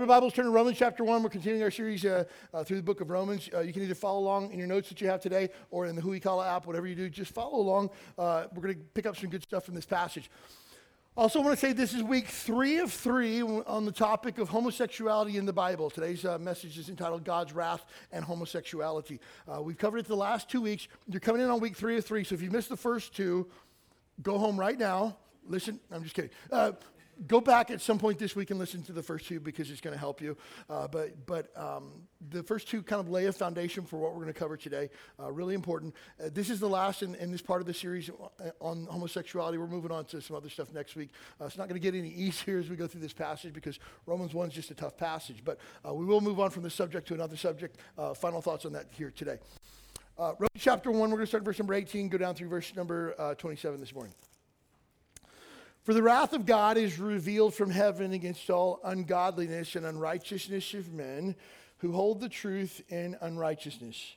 Your Bibles, turn to Romans chapter 1. We're continuing our series uh, uh, through the book of Romans. Uh, you can either follow along in your notes that you have today or in the Huikala app, whatever you do. Just follow along. Uh, we're going to pick up some good stuff from this passage. Also, I want to say this is week three of three on the topic of homosexuality in the Bible. Today's uh, message is entitled God's Wrath and Homosexuality. Uh, we've covered it the last two weeks. You're coming in on week three of three, so if you missed the first two, go home right now. Listen, I'm just kidding go back at some point this week and listen to the first two because it's going to help you. Uh, but but um, the first two kind of lay a foundation for what we're going to cover today. Uh, really important. Uh, this is the last in, in, this part of the series on homosexuality. We're moving on to some other stuff next week. Uh, it's not going to get any easier as we go through this passage because Romans 1 is just a tough passage. But uh, we will move on from this subject to another subject. Uh, final thoughts on that here today. Romans chapter 1, we're going to start verse number 18, go down through verse number 27 this morning. For the wrath of God is revealed from heaven against all ungodliness and unrighteousness of men who hold the truth in unrighteousness.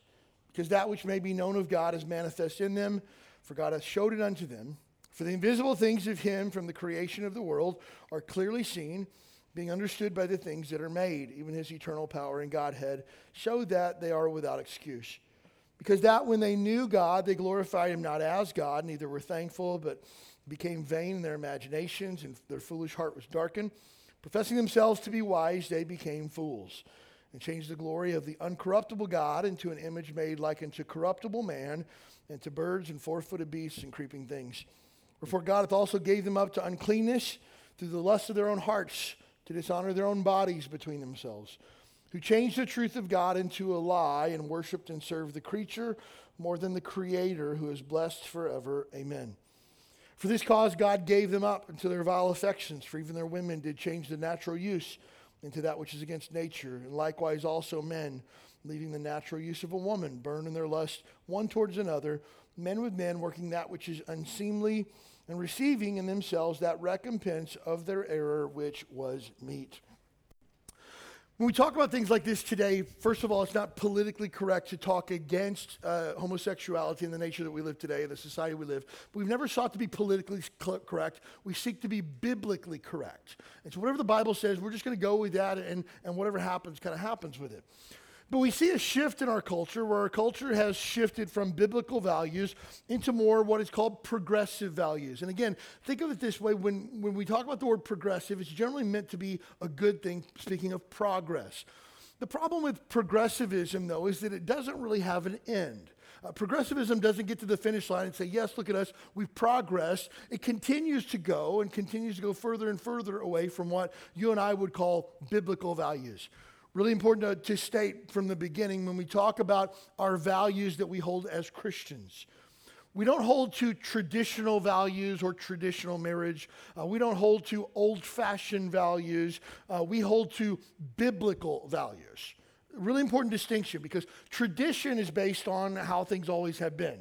Because that which may be known of God is manifest in them, for God hath showed it unto them. For the invisible things of him from the creation of the world are clearly seen, being understood by the things that are made, even his eternal power and Godhead, show that they are without excuse. Because that when they knew God, they glorified him not as God, neither were thankful, but became vain in their imaginations, and their foolish heart was darkened. Professing themselves to be wise, they became fools, and changed the glory of the uncorruptible God into an image made like unto corruptible man, and to birds and four footed beasts and creeping things. Wherefore God hath also gave them up to uncleanness through the lust of their own hearts, to dishonor their own bodies between themselves, who changed the truth of God into a lie, and worshipped and served the creature more than the Creator, who is blessed forever. Amen. For this cause, God gave them up into their vile affections, for even their women did change the natural use into that which is against nature. And likewise, also men, leaving the natural use of a woman, burn in their lust one towards another, men with men working that which is unseemly, and receiving in themselves that recompense of their error which was meet. When we talk about things like this today, first of all, it's not politically correct to talk against uh, homosexuality in the nature that we live today, the society we live. But we've never sought to be politically correct. We seek to be biblically correct. And so, whatever the Bible says, we're just going to go with that, and, and whatever happens kind of happens with it. But we see a shift in our culture where our culture has shifted from biblical values into more what is called progressive values. And again, think of it this way when, when we talk about the word progressive, it's generally meant to be a good thing, speaking of progress. The problem with progressivism, though, is that it doesn't really have an end. Uh, progressivism doesn't get to the finish line and say, yes, look at us, we've progressed. It continues to go and continues to go further and further away from what you and I would call biblical values. Really important to, to, state from the beginning when we talk about our values that we hold as Christians. We don't hold to traditional values or traditional marriage. Uh, we don't hold to old fashioned values. Uh, we hold to biblical values. Really important distinction because tradition is based on how things always have been.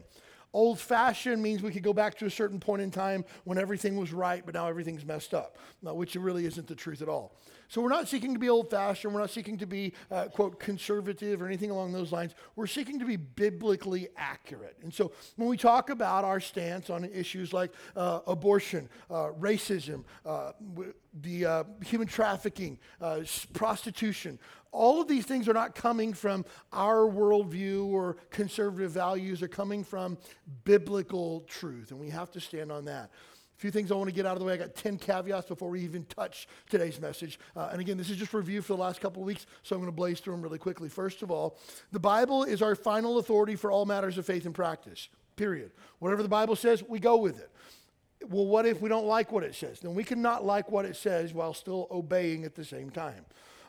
Old fashioned means we could go back to a certain point in time when everything was right, but now everything's messed up, which really isn't the truth at all. So we're not seeking to be old fashioned. We're not seeking to be, uh, quote, conservative or anything along those lines. We're seeking to be biblically accurate. And so when we talk about our stance on issues like uh, abortion, uh, racism, uh, the uh, human trafficking, uh, prostitution, all of these things are not coming from our worldview or conservative values. They're coming from biblical truth. And we have to stand on that few things I want to get out of the way. I got 10 caveats before we even touch today's message. Uh, and again, this is just review for the last couple of weeks, so I'm going to blaze through them really quickly. First of all, the Bible is our final authority for all matters of faith and practice, period. Whatever the Bible says, we go with it. Well, what if we don't like what it says? Then we cannot like what it says while still obeying at the same time.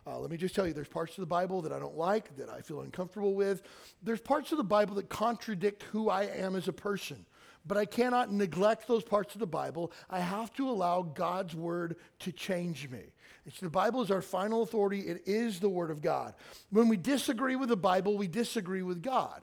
Uh, let me just tell you, there's parts of the Bible that I don't like, that I feel uncomfortable with. There's parts of the Bible that contradict who I am as a person. But I cannot neglect those parts of the Bible. I have to allow God's word to change me. It's the Bible is our final authority. It is the Word of God. When we disagree with the Bible, we disagree with God.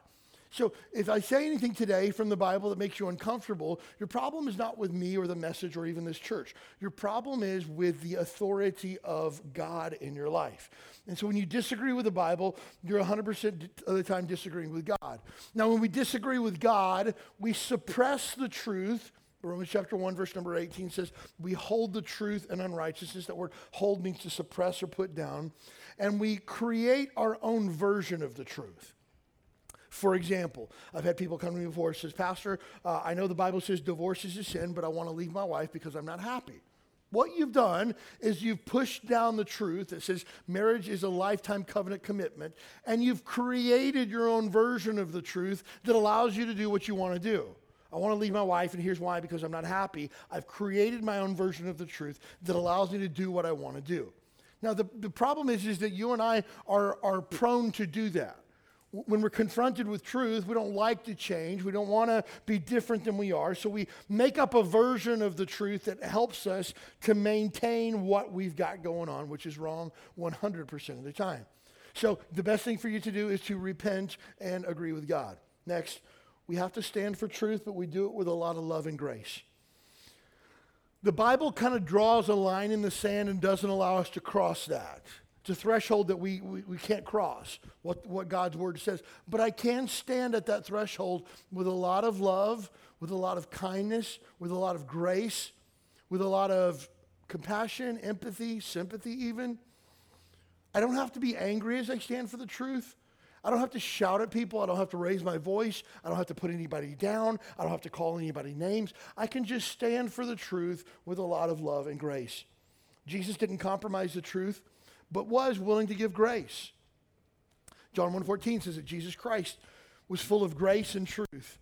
So if I say anything today from the Bible that makes you uncomfortable, your problem is not with me or the message or even this church. Your problem is with the authority of God in your life. And so when you disagree with the Bible, you're 100% of the time disagreeing with God. Now, when we disagree with God, we suppress the truth. Romans chapter 1, verse number 18 says, We hold the truth and unrighteousness. That word hold means to suppress or put down. And we create our own version of the truth. For example, I've had people come to me before and says, Pastor, uh, I know the Bible says divorce is a sin, but I want to leave my wife because I'm not happy. What you've done is you've pushed down the truth that says marriage is a lifetime covenant commitment, and you've created your own version of the truth that allows you to do what you want to do. I want to leave my wife, and here's why because I'm not happy. I've created my own version of the truth that allows me to do what I want to do. Now, the, the problem is, is that you and I are, are prone to do that when we're confronted with truth, we don't like to change. We don't want to be different than we are. So we make up a version of the truth that helps us to maintain what we've got going on, which is wrong 100% of the time. So the best thing for you to do is to repent and agree with God. Next, we have to stand for truth, but we do it with a lot of love and grace. The Bible kind of draws a line in the sand and doesn't allow us to cross that. It's a threshold that we, we, we, can't cross, what, what God's word says. But I can stand at that threshold with a lot of love, with a lot of kindness, with a lot of grace, with a lot of compassion, empathy, sympathy, even. I don't have to be angry as I stand for the truth. I don't have to shout at people. I don't have to raise my voice. I don't have to put anybody down. I don't have to call anybody names. I can just stand for the truth with a lot of love and grace. Jesus didn't compromise the truth but was willing to give grace. John 1:14 says that Jesus Christ was full of grace and truth.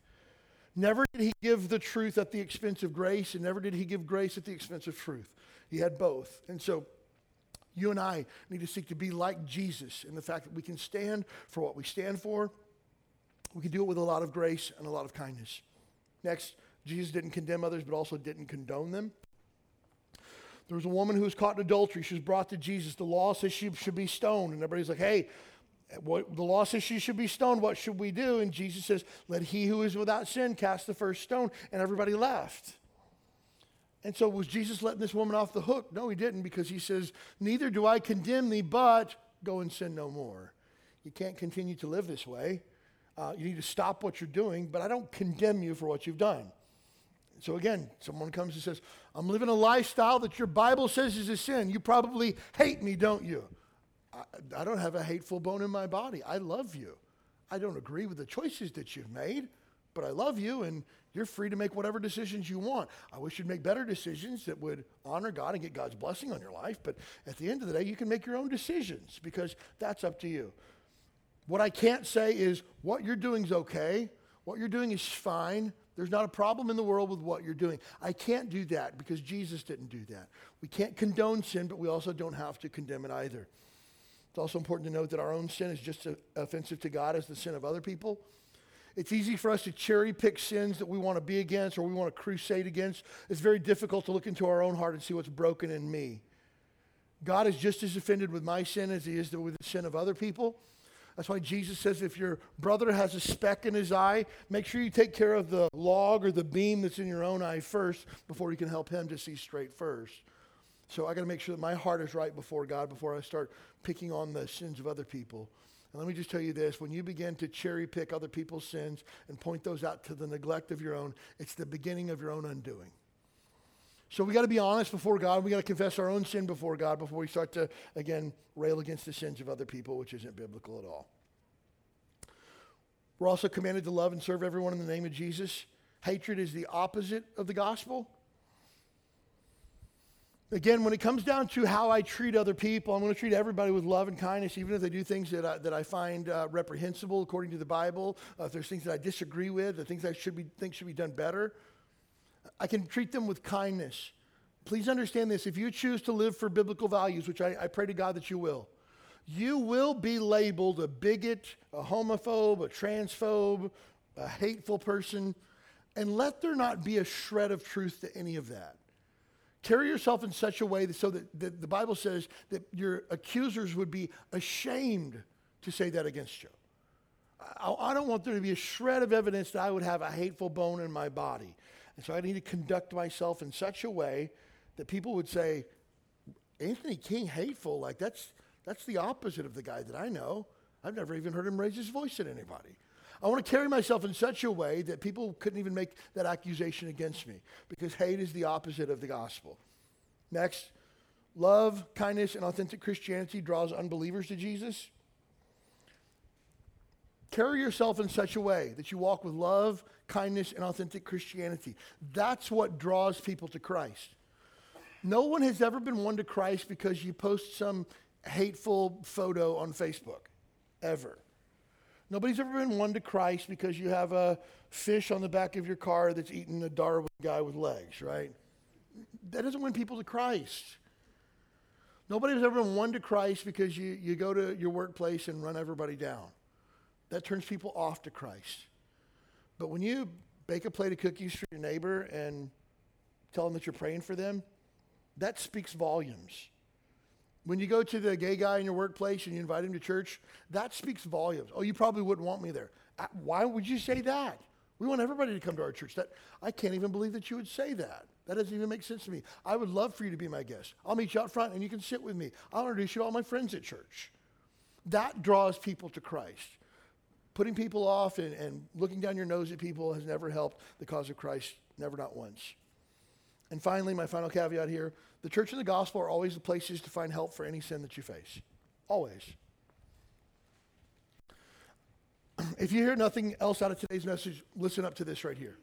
Never did he give the truth at the expense of grace, and never did he give grace at the expense of truth. He had both. And so you and I need to seek to be like Jesus in the fact that we can stand for what we stand for. We can do it with a lot of grace and a lot of kindness. Next, Jesus didn't condemn others, but also didn't condone them. There was a woman who was caught in adultery. She was brought to Jesus. The law says she should be stoned. And everybody's like, hey, what, the law says she should be stoned. What should we do? And Jesus says, let he who is without sin cast the first stone. And everybody laughed. And so was Jesus letting this woman off the hook? No, he didn't because he says, neither do I condemn thee, but go and sin no more. You can't continue to live this way. Uh, you need to stop what you're doing, but I don't condemn you for what you've done. So again, someone comes and says, I'm living a lifestyle that your Bible says is a sin. You probably hate me, don't you? I, I, don't have a hateful bone in my body. I love you. I don't agree with the choices that you've made, but I love you and you're free to make whatever decisions you want. I wish you'd make better decisions that would honor God and get God's blessing on your life, but at the end of the day, you can make your own decisions because that's up to you. What I can't say is what you're doing is okay, what you're doing is fine, there's not a problem in the world with what you're doing. I can't do that because Jesus didn't do that. We can't condone sin, but we also don't have to condemn it either. It's also important to note that our own sin is just as offensive to God as the sin of other people. It's easy for us to cherry pick sins that we want to be against or we want to crusade against. It's very difficult to look into our own heart and see what's broken in me. God is just as offended with my sin as he is with the sin of other people. That's why Jesus says if your brother has a speck in his eye, make sure you take care of the log or the beam that's in your own eye first before you can help him to see straight first. So I got to make sure that my heart is right before God before I start picking on the sins of other people. And let me just tell you this when you begin to cherry pick other people's sins and point those out to the neglect of your own, it's the beginning of your own undoing. So we got to be honest before God. We got to confess our own sin before God before we start to, again, rail against the sins of other people, which isn't biblical at all. We're also commanded to love and serve everyone in the name of Jesus. Hatred is the opposite of the gospel. Again, when it comes down to how I treat other people, I'm going to treat everybody with love and kindness, even if they do things that I, that I find uh, reprehensible according to the Bible. Uh, if there's things that I disagree with, the things I should be, think should be done better. I can treat them with kindness. Please understand this. If you choose to live for biblical values, which I, I pray to God that you will, you will be labeled a bigot, a homophobe, a transphobe, a hateful person, and let there not be a shred of truth to any of that. Carry yourself in such a way that, so that, that the Bible says that your accusers would be ashamed to say that against you. I, I don't want there to be a shred of evidence that I would have a hateful bone in my body. And so I need to conduct myself in such a way that people would say, Anthony King hateful, like that's that's the opposite of the guy that I know. I've never even heard him raise his voice at anybody. I want to carry myself in such a way that people couldn't even make that accusation against me because hate is the opposite of the gospel. Next, love, kindness, and authentic Christianity draws unbelievers to Jesus. Carry yourself in such a way that you walk with love, kindness, and authentic Christianity. That's what draws people to Christ. No one has ever been won to Christ because you post some hateful photo on Facebook, ever. Nobody's ever been won to Christ because you have a fish on the back of your car that's eating a Darwin guy with legs, right? That doesn't win people to Christ. Nobody's ever been won to Christ because you, you go to your workplace and run everybody down. That turns people off to Christ. But when you bake a plate of cookies for your neighbor and tell them that you're praying for them, that speaks volumes. When you go to the gay guy in your workplace and you invite him to church, that speaks volumes. Oh, you probably wouldn't want me there. Uh, why would you say that? We want everybody to come to our church. That I can't even believe that you would say that. That doesn't even make sense to me. I would love for you to be my guest. I'll meet you out front and you can sit with me. I'll introduce you to all my friends at church. That draws people to Christ. Putting people off and, and looking down your nose at people has never helped the cause of Christ, never not once. And finally, my final caveat here the church and the gospel are always the places to find help for any sin that you face. Always. If you hear nothing else out of today's message, listen up to this right here.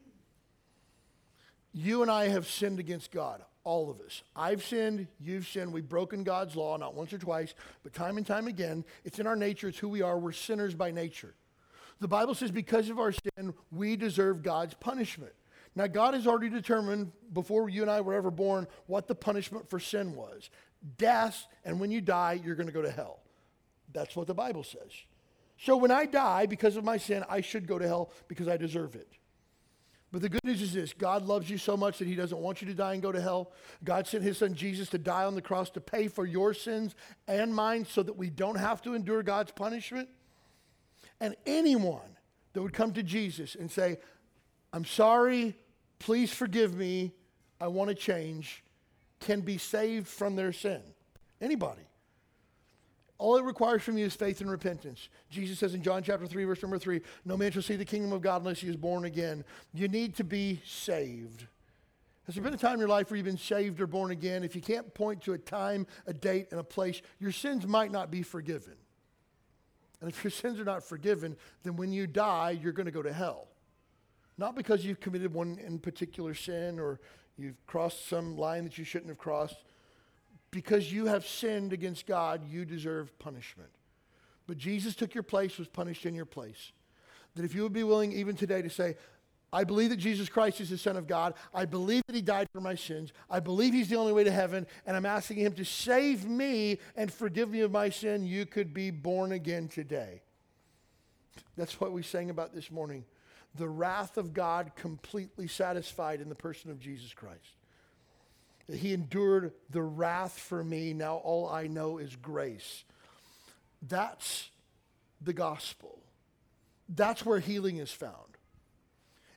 You and I have sinned against God, all of us. I've sinned, you've sinned, we've broken God's law, not once or twice, but time and time again. It's in our nature, it's who we are. We're sinners by nature. The Bible says because of our sin, we deserve God's punishment. Now, God has already determined before you and I were ever born what the punishment for sin was death, and when you die, you're going to go to hell. That's what the Bible says. So when I die because of my sin, I should go to hell because I deserve it. But the good news is this God loves you so much that He doesn't want you to die and go to hell. God sent His Son Jesus to die on the cross to pay for your sins and mine so that we don't have to endure God's punishment. And anyone that would come to Jesus and say, I'm sorry, please forgive me, I want to change, can be saved from their sin. Anybody. All it requires from you is faith and repentance. Jesus says in John chapter 3, verse number 3, no man shall see the kingdom of God unless he is born again. You need to be saved. Has there been a time in your life where you've been saved or born again? If you can't point to a time, a date, and a place, your sins might not be forgiven. And if your sins are not forgiven, then when you die, you're going to go to hell. Not because you've committed one in particular sin or you've crossed some line that you shouldn't have crossed. Because you have sinned against God, you deserve punishment. But Jesus took your place, was punished in your place. That if you would be willing even today to say, I believe that Jesus Christ is the Son of God. I believe that He died for my sins. I believe He's the only way to heaven. And I'm asking Him to save me and forgive me of my sin. You could be born again today. That's what we sang about this morning the wrath of God completely satisfied in the person of Jesus Christ. He endured the wrath for me. Now all I know is grace. That's the gospel. That's where healing is found.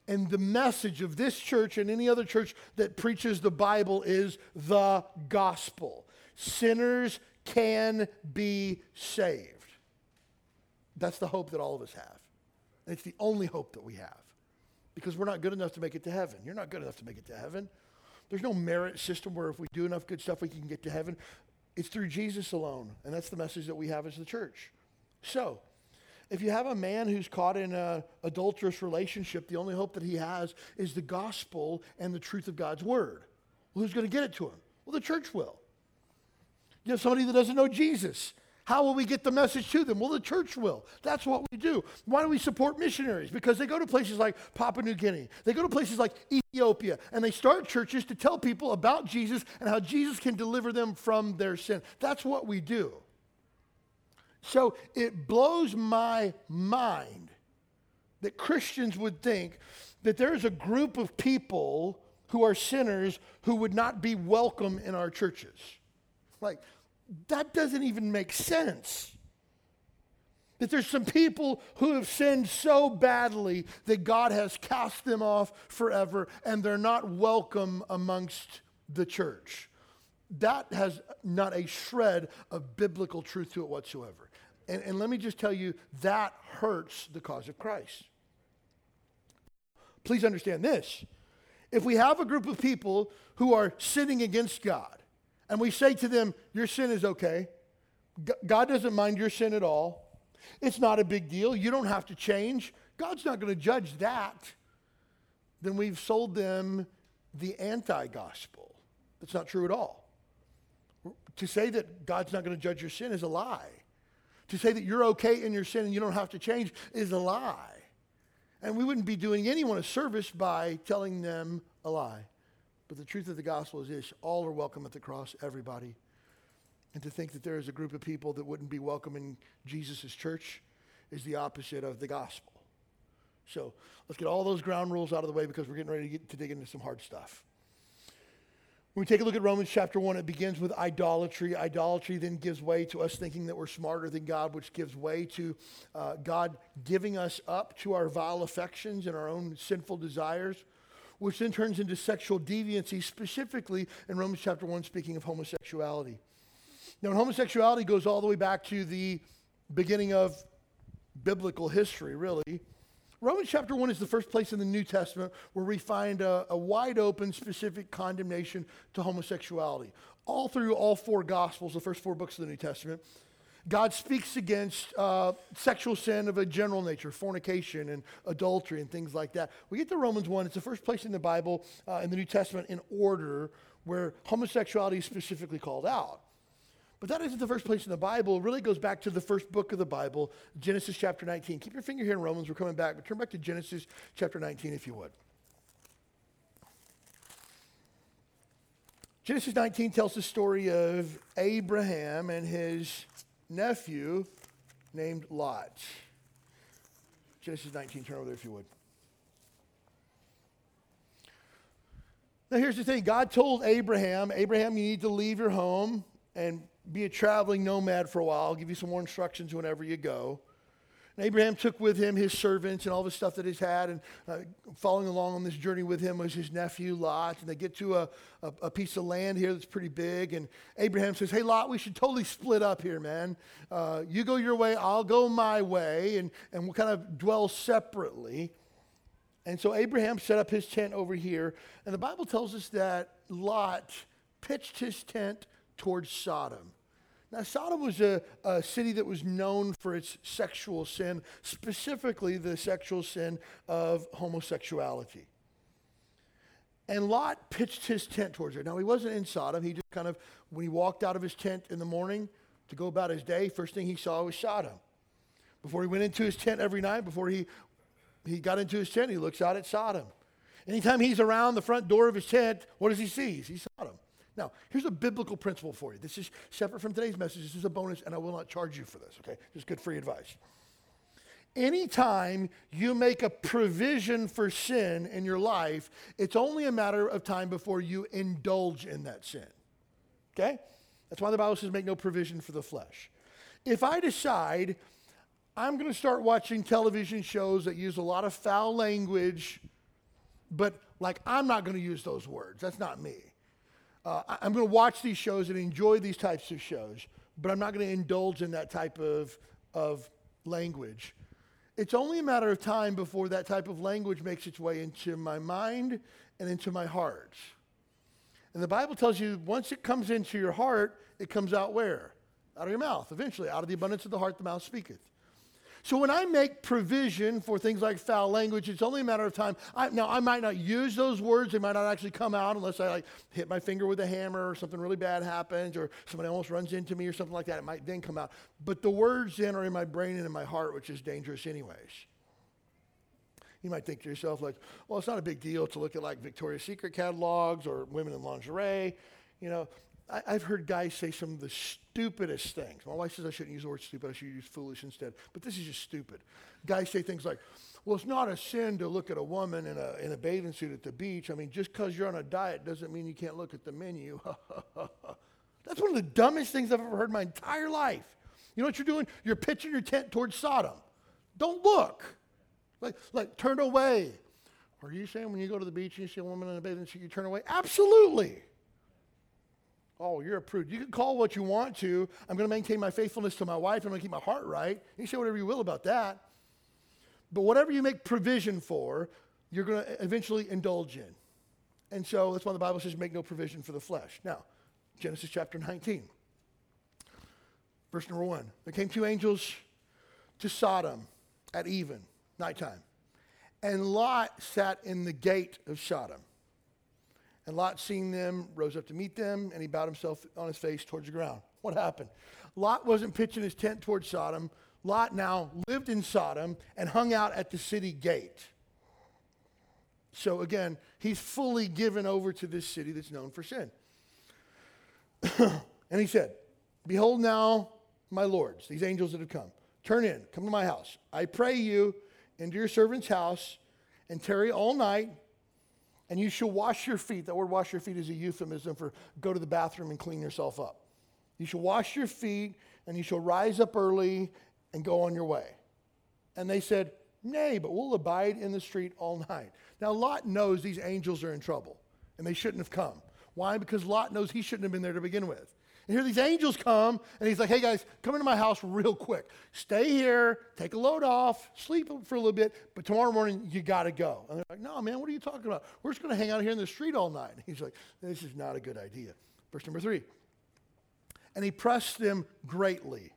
And the message of this church and any other church that preaches the Bible is the gospel. Sinners can be saved. That's the hope that all of us have. And it's the only hope that we have because we're not good enough to make it to heaven. You're not good enough to make it to heaven. There's no merit system where if we do enough good stuff, we can get to heaven. It's through Jesus alone. And that's the message that we have as the church. So, if you have a man who's caught in an adulterous relationship, the only hope that he has is the gospel and the truth of God's word. Well, who's going to get it to him? Well, the church will. You have somebody that doesn't know Jesus. How will we get the message to them? Well, the church will. That's what we do. Why do we support missionaries? Because they go to places like Papua New Guinea, they go to places like Ethiopia, and they start churches to tell people about Jesus and how Jesus can deliver them from their sin. That's what we do. So it blows my mind that Christians would think that there's a group of people who are sinners who would not be welcome in our churches. Like, that doesn't even make sense. That there's some people who have sinned so badly that God has cast them off forever and they're not welcome amongst the church. That has not a shred of biblical truth to it whatsoever. And, and let me just tell you, that hurts the cause of Christ. Please understand this. If we have a group of people who are sinning against God, and we say to them, Your sin is okay, God doesn't mind your sin at all, it's not a big deal, you don't have to change, God's not going to judge that, then we've sold them the anti gospel. That's not true at all. To say that God's not going to judge your sin is a lie. To say that you're okay in your sin and you don't have to change is a lie. And we wouldn't be doing anyone a service by telling them a lie. But the truth of the gospel is this all are welcome at the cross, everybody. And to think that there is a group of people that wouldn't be welcome in Jesus' church is the opposite of the gospel. So let's get all those ground rules out of the way because we're getting ready to, get, to dig into some hard stuff. When we take a look at Romans chapter 1, it begins with idolatry. Idolatry then gives way to us thinking that we're smarter than God, which gives way to uh, God giving us up to our vile affections and our own sinful desires, which then turns into sexual deviancy, specifically in Romans chapter 1, speaking of homosexuality. Now, homosexuality goes all the way back to the beginning of biblical history, really. Romans chapter 1 is the first place in the New Testament where we find a, a, wide open, specific condemnation to homosexuality. All through all four Gospels, the first four books of the New Testament, God speaks against uh, sexual sin of a general nature, fornication and adultery and things like that. We get to Romans 1, it's the first place in the Bible, uh, in the New Testament, in order where homosexuality is specifically called out. But that isn't the first place in the Bible. It really goes back to the first book of the Bible, Genesis chapter 19. Keep your finger here in Romans. We're coming back, but turn back to Genesis chapter 19 if you would. Genesis 19 tells the story of Abraham and his nephew named Lot. Genesis 19, turn over there if you would. Now, here's the thing God told Abraham, Abraham, you need to leave your home and be a traveling nomad for a while. I'll give you some more instructions whenever you go. And Abraham took with him his servants and all the stuff that he's had, and uh, following along on this journey with him was his nephew Lot. And they get to a, a, a, piece of land here that's pretty big, and Abraham says, "Hey Lot, we should totally split up here, man. Uh, you go your way, I'll go my way, and and we'll kind of dwell separately." And so Abraham set up his tent over here, and the Bible tells us that Lot pitched his tent towards Sodom. Now, Sodom was a, a, city that was known for its sexual sin, specifically the sexual sin of homosexuality. And Lot pitched his tent towards it. Now, he wasn't in Sodom. He just kind of, when he walked out of his tent in the morning to go about his day, first thing he saw was Sodom. Before he went into his tent every night, before he, he got into his tent, he looks out at Sodom. Anytime he's around the front door of his tent, what does he see? He sees Sodom. Now, here's a biblical principle for you. This is separate from today's message. This is a bonus, and I will not charge you for this, okay? Just good free advice. Anytime you make a provision for sin in your life, it's only a matter of time before you indulge in that sin. Okay? That's why the Bible says make no provision for the flesh. If I decide I'm going to start watching television shows that use a lot of foul language, but like I'm not going to use those words, that's not me. Uh, I'm going to watch these shows and enjoy these types of shows, but I'm not going to indulge in that type of, of language. It's only a matter of time before that type of language makes its way into my mind and into my heart. And the Bible tells you once it comes into your heart, it comes out where? Out of your mouth, eventually. Out of the abundance of the heart, the mouth speaketh. So when I make provision for things like foul language, it's only a matter of time. I, now, I might not use those words. They might not actually come out unless I like hit my finger with a hammer or something really bad happens or somebody almost runs into me or something like that. It might then come out. But the words then are in my brain and in my heart, which is dangerous anyways. You might think to yourself, like, well, it's not a big deal to look at like Victoria's Secret catalogs or women in lingerie. You know, I, I've heard guys say some of the stupidest things. My wife says I shouldn't use the word stupid, I should use foolish instead. But this is just stupid. Guys say things like, well, it's not a sin to look at a woman in a, in a bathing suit at the beach. I mean, just because you're on a diet doesn't mean you can't look at the menu. That's one of the dumbest things I've ever heard in my entire life. You know what you're doing? You're pitching your tent towards Sodom. Don't look. Like, like turn away. Are you saying when you go to the beach and you see a woman in a bathing suit, you turn away? Absolutely. Oh, you're a prude. You can call what you want to. I'm going to maintain my faithfulness to my wife. I'm going to keep my heart right. You can say whatever you will about that. But whatever you make provision for, you're going to eventually indulge in. And so that's why the Bible says make no provision for the flesh. Now, Genesis chapter 19, verse number 1. There came two angels to Sodom at even, nighttime. And Lot sat in the gate of Sodom. And Lot, seeing them, rose up to meet them, and he bowed himself on his face towards the ground. What happened? Lot wasn't pitching his tent towards Sodom. Lot now lived in Sodom and hung out at the city gate. So again, he's fully given over to this city that's known for sin. and he said, Behold now, my lords, these angels that have come, turn in, come to my house. I pray you into your servant's house and tarry all night, and you shall wash your feet. That word wash your feet is a euphemism for go to the bathroom and clean yourself up. You shall wash your feet, and you shall rise up early and go on your way. And they said, Nay, but we'll abide in the street all night. Now, Lot knows these angels are in trouble, and they shouldn't have come. Why? Because Lot knows he shouldn't have been there to begin with. And here these angels come, and he's like, hey guys, come into my house real quick. Stay here, take a load off, sleep for a little bit, but tomorrow morning you got to go. And they're like, no, man, what are you talking about? We're just going to hang out here in the street all night. And he's like, this is not a good idea. Verse number three. And he pressed them greatly.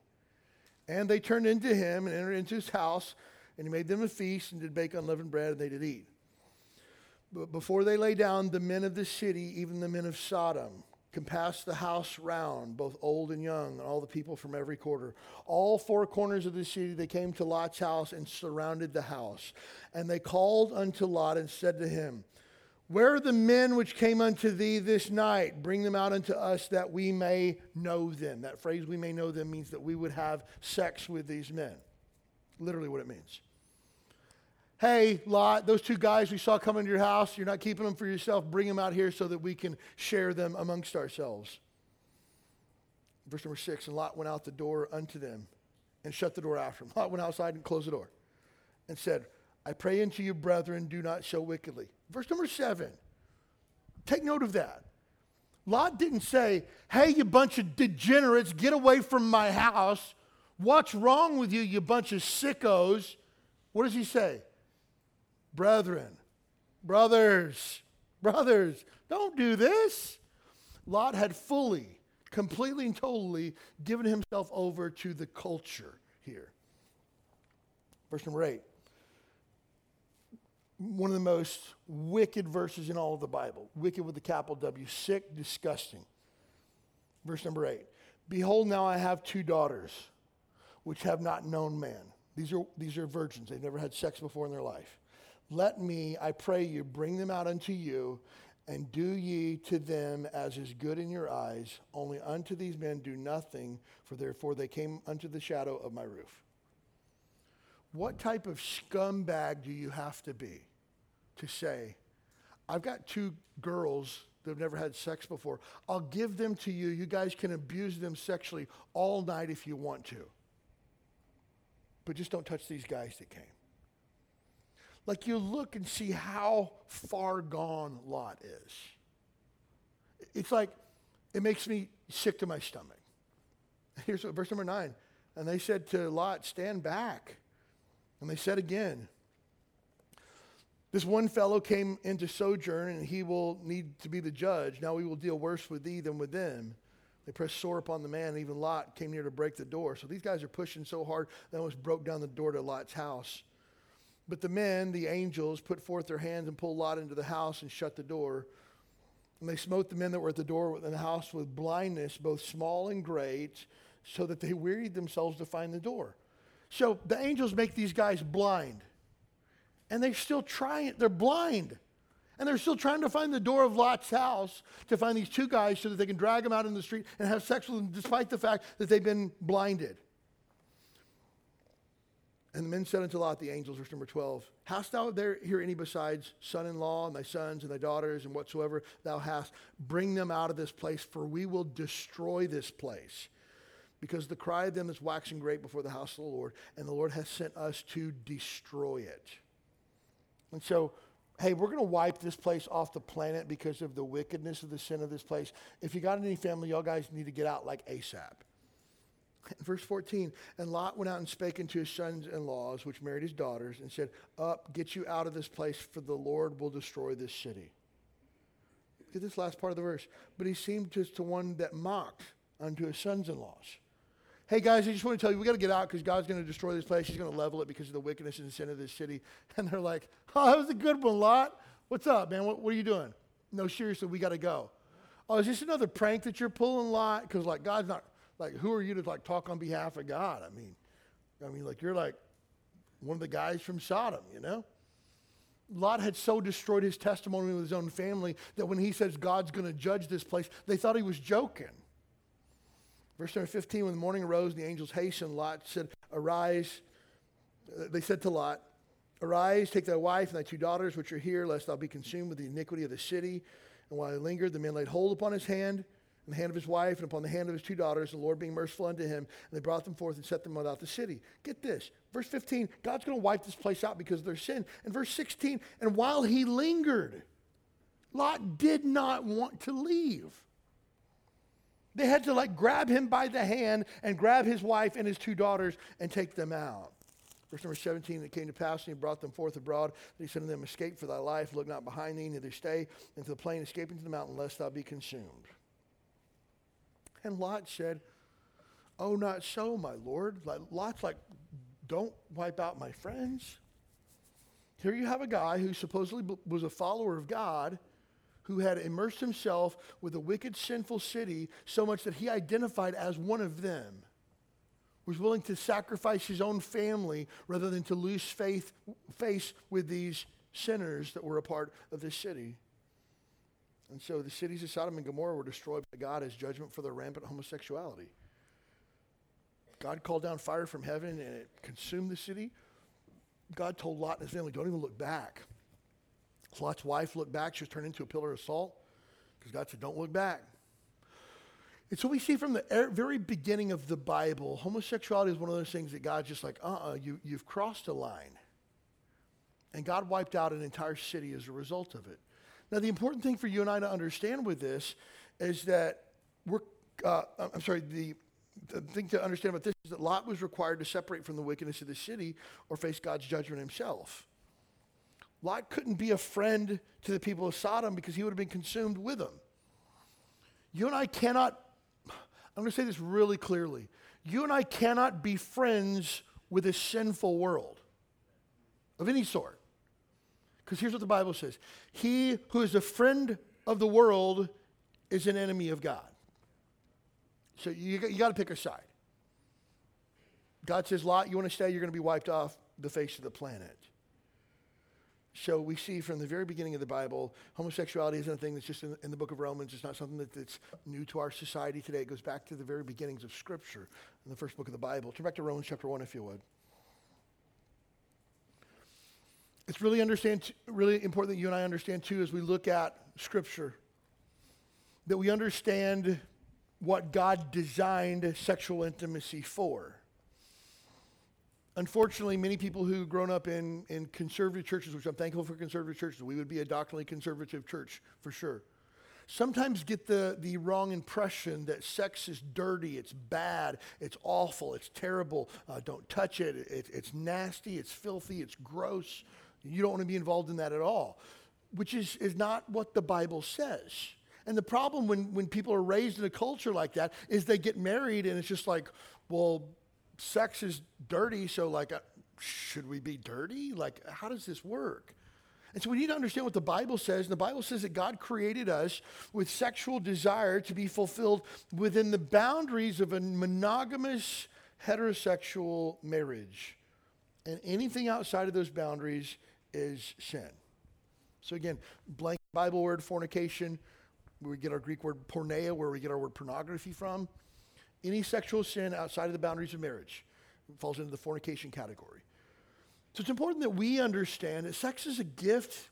And they turned into him and entered into his house, and he made them a feast and did bake unleavened bread, and they did eat. But before they lay down, the men of the city, even the men of Sodom, compassed the house round, both old and young, and all the people from every quarter. All four corners of the city, they came to Lot's house and surrounded the house. And they called unto Lot and said to him, Where are the men which came unto thee this night? Bring them out unto us that we may know them. That phrase, we may know them, means that we would have sex with these men. Literally what it means. Hey, Lot, those two guys we saw come into your house, you're not keeping them for yourself. Bring them out here so that we can share them amongst ourselves. Verse number six And Lot went out the door unto them and shut the door after him. Lot went outside and closed the door and said, I pray unto you, brethren, do not show wickedly. Verse number seven. Take note of that. Lot didn't say, Hey, you bunch of degenerates, get away from my house. What's wrong with you, you bunch of sickos? What does he say? Brethren, brothers, brothers, don't do this. Lot had fully, completely, and totally given himself over to the culture here. Verse number eight. One of the most wicked verses in all of the Bible. Wicked with the capital W. Sick, disgusting. Verse number eight. Behold, now I have two daughters, which have not known man. These are, these are virgins. They've never had sex before in their life. Let me, I pray you, bring them out unto you, and do ye to them as is good in your eyes. Only unto these men do nothing, for therefore they came unto the shadow of my roof. What type of scumbag do you have to be to say, I've got two girls that have never had sex before. I'll give them to you. You guys can abuse them sexually all night if you want to. But just don't touch these guys that came. Like you look and see how far gone Lot is. It's like, it makes me sick to my stomach. Here's verse number nine. And they said to Lot, Stand back. And they said again, This one fellow came into sojourn, and he will need to be the judge. Now we will deal worse with thee than with them. They pressed sore upon the man, and even Lot came near to break the door. So these guys are pushing so hard, they almost broke down the door to Lot's house. But the men, the angels, put forth their hands and pulled Lot into the house and shut the door. And they smote the men that were at the door in the house with blindness, both small and great, so that they wearied themselves to find the door. So the angels make these guys blind. And they're still trying, they're blind. And they're still trying to find the door of Lot's house to find these two guys so that they can drag them out in the street and have sex with them, despite the fact that they've been blinded. And the men said unto Lot, the angels, verse number 12, Hast thou there here any besides son in law, and thy sons, and thy daughters, and whatsoever thou hast? Bring them out of this place, for we will destroy this place. Because the cry of them is waxing great before the house of the Lord, and the Lord hath sent us to destroy it. And so, hey, we're going to wipe this place off the planet because of the wickedness of the sin of this place. If you got any family, y'all guys need to get out like ASAP. Verse 14, and Lot went out and spake unto his sons in laws, which married his daughters, and said, Up, get you out of this place, for the Lord will destroy this city. Look at this last part of the verse. But he seemed just to one that mocked unto his sons in laws. Hey guys, I just want to tell you, we got to get out because God's going to destroy this place. He's going to level it because of the wickedness and sin of this city. And they're like, Oh, that was a good one, Lot. What's up, man? What, what are you doing? No, seriously, we got to go. Oh, is this another prank that you're pulling, Lot? Because like God's not like who are you to like talk on behalf of God? I mean, I mean, like you're like one of the guys from Sodom, you know? Lot had so destroyed his testimony with his own family that when he says God's going to judge this place, they thought he was joking. Verse number 15, when the morning arose, the angels hastened. Lot said, Arise. Uh, they said to Lot, Arise, take thy wife and thy two daughters which are here, lest thou be consumed with the iniquity of the city. And while he lingered, the men laid hold upon his hand and the hand of his wife and upon the hand of his two daughters, the Lord being merciful unto him. And they brought them forth and set them without the city. Get this. Verse 15, God's going to wipe this place out because of their sin. And verse 16, and while he lingered, Lot did not want to leave. They had to like grab him by the hand and grab his wife and his two daughters and take them out. Verse number 17, it came to pass, and he brought them forth abroad. And he said to them, Escape for thy life, look not behind thee, neither stay into the plain, escape into the mountain, lest thou be consumed. And Lot said, Oh, not so, my Lord. Lot's like, Don't wipe out my friends. Here you have a guy who supposedly was a follower of God who had immersed himself with a wicked, sinful city so much that he identified as one of them, was willing to sacrifice his own family rather than to lose faith, face with these sinners that were a part of this city. And so the cities of Sodom and Gomorrah were destroyed by God as judgment for their rampant homosexuality. God called down fire from heaven and it consumed the city. God told Lot and his family, don't even look back. Lot's wife looked back. She was turned into a pillar of salt because God said, don't look back. And so we see from the er, very beginning of the Bible, homosexuality is one of those things that God's just like, uh-uh, you, you've crossed a line. And God wiped out an entire city as a result of it. Now, the important thing for you and I to understand with this is that we're, uh, I'm sorry, the, the thing to understand about this is that Lot was required to separate from the wickedness of the city or face God's judgment himself. Lot couldn't be a friend to the people of Sodom because he would have been consumed with them. You and I cannot, I'm going to say this really clearly. You and I cannot be friends with a sinful world of any sort. Because here's what the Bible says He who is a friend of the world is an enemy of God. So you, you got to pick a side. God says, Lot, you want to stay, you're going to be wiped off the face of the planet. So we see from the very beginning of the Bible, homosexuality isn't a thing that's just in, in the book of Romans. It's not something that, that's new to our society today. It goes back to the very beginnings of Scripture in the first book of the Bible. Turn back to Romans chapter 1, if you would. It's really understand, really important that you and I understand too as we look at Scripture, that we understand what God designed sexual intimacy for. Unfortunately, many people who've grown up in, in conservative churches, which I'm thankful for conservative churches, we would be a doctrinally conservative church for sure, sometimes get the, the wrong impression that sex is dirty, it's bad, it's awful, it's terrible, uh, don't touch it, it, it's nasty, it's filthy, it's gross. You don't want to be involved in that at all, which is, is not what the Bible says. And the problem when, when people are raised in a culture like that is they get married and it's just like, well, sex is dirty, so like, uh, should we be dirty? Like, how does this work? And so we need to understand what the Bible says. And the Bible says that God created us with sexual desire to be fulfilled within the boundaries of a monogamous heterosexual marriage. And anything outside of those boundaries is sin. So again, blank Bible word fornication, we get our Greek word porneia, where we get our word pornography from. Any sexual sin outside of the boundaries of marriage falls into the fornication category. So it's important that we understand that sex is a gift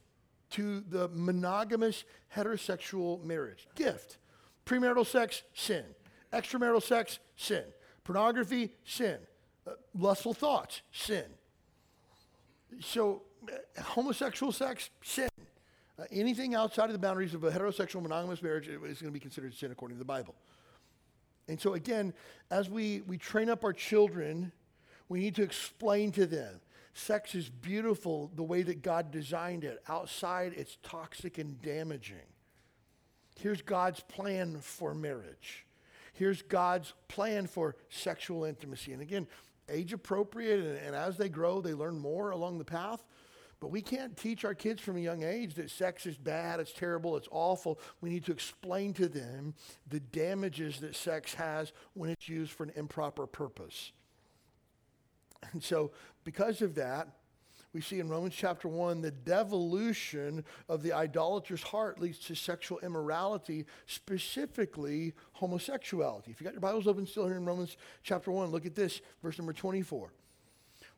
to the monogamous heterosexual marriage. Gift. Premarital sex, sin. Extramarital sex, sin. Pornography, sin. Uh, lustful thoughts, sin. So, homosexual sex, sin. Uh, anything outside of the boundaries of a heterosexual monogamous marriage is going to be considered sin according to the Bible. And so, again, as we, we train up our children, we need to explain to them sex is beautiful the way that God designed it. Outside, it's toxic and damaging. Here's God's plan for marriage. Here's God's plan for sexual intimacy. And again, age appropriate, and, and, as they grow, they learn more along the path. But we can't teach our kids from a young age that sex is bad, it's terrible, it's awful. We need to explain to them the damages that sex has when it's used for an improper purpose. And so, because of that, we see in Romans chapter 1 the devolution of the idolatrous heart leads to sexual immorality, specifically homosexuality. If you got your Bibles open still here in Romans chapter 1, look at this, verse number 24.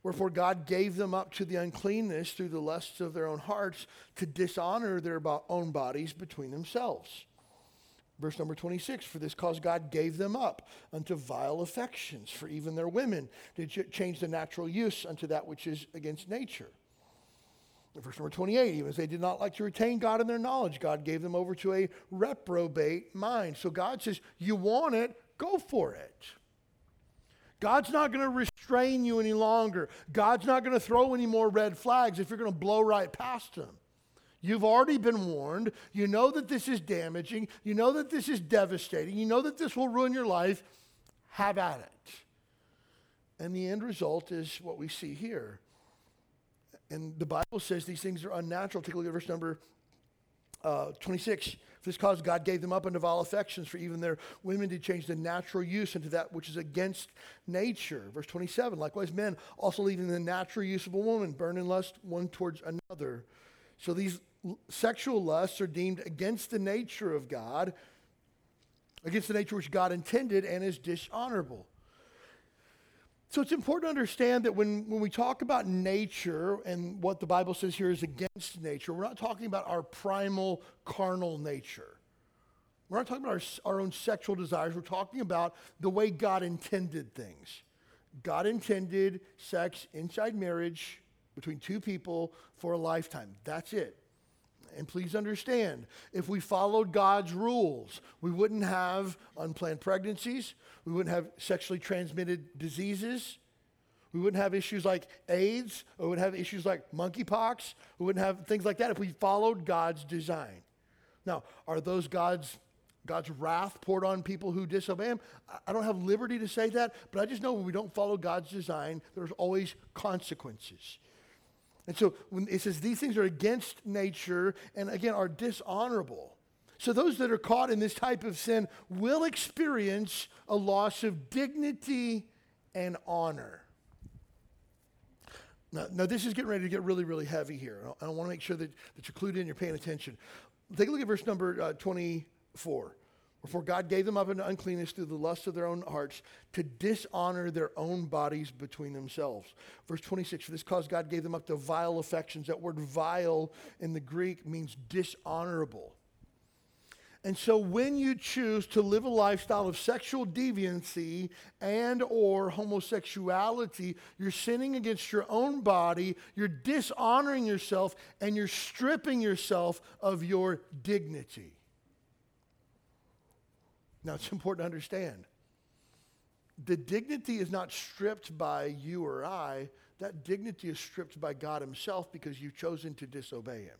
Wherefore God gave them up to the uncleanness through the lusts of their own hearts to dishonor their own bodies between themselves. Verse number 26 For this cause God gave them up unto vile affections, for even their women did change the natural use unto that which is against nature. Verse number 28, even as they did not like to retain God in their knowledge, God gave them over to a reprobate mind. So God says, You want it, go for it. God's not going to restrain you any longer. God's not going to throw any more red flags if you're going to blow right past them. You've already been warned. You know that this is damaging. You know that this is devastating. You know that this will ruin your life. Have at it. And the end result is what we see here. And the Bible says these things are unnatural. Take a look at verse number uh, 26. For this cause God gave them up unto vile affections, for even their women did change the natural use into that which is against nature. Verse 27. Likewise, men also leaving the natural use of a woman, burn in lust one towards another. So these sexual lusts are deemed against the nature of God, against the nature which God intended, and is dishonorable. So it's important to understand that when, when we talk about nature and what the Bible says here is against nature, we're not talking about our primal carnal nature. We're not talking about our, our own sexual desires. We're talking about the way God intended things. God intended sex inside marriage between two people for a lifetime. That's it. And please understand, if we followed God's rules, we wouldn't have unplanned pregnancies, we wouldn't have sexually transmitted diseases, we wouldn't have issues like AIDS, or we wouldn't have issues like monkeypox, we wouldn't have things like that if we followed God's design. Now, are those God's God's wrath poured on people who disobey him? I don't have liberty to say that, but I just know when we don't follow God's design, there's always consequences. And so when it says these things are against nature and again are dishonorable. So those that are caught in this type of sin will experience a loss of dignity and honor. Now, now this is getting ready to get really, really heavy here. I, want to make sure that, that you're clued in, you're paying attention. Take a look at verse number uh, 24. Wherefore God gave them up into uncleanness through the lust of their own hearts to dishonor their own bodies between themselves. Verse 26, for this cause God gave them up to vile affections. That word vile in the Greek means dishonorable. And so when you choose to live a lifestyle of sexual deviancy and or homosexuality, you're sinning against your own body, you're dishonoring yourself, and you're stripping yourself of your dignity. Now, it's important to understand the dignity is not stripped by you or I, that dignity is stripped by God Himself because you've chosen to disobey Him.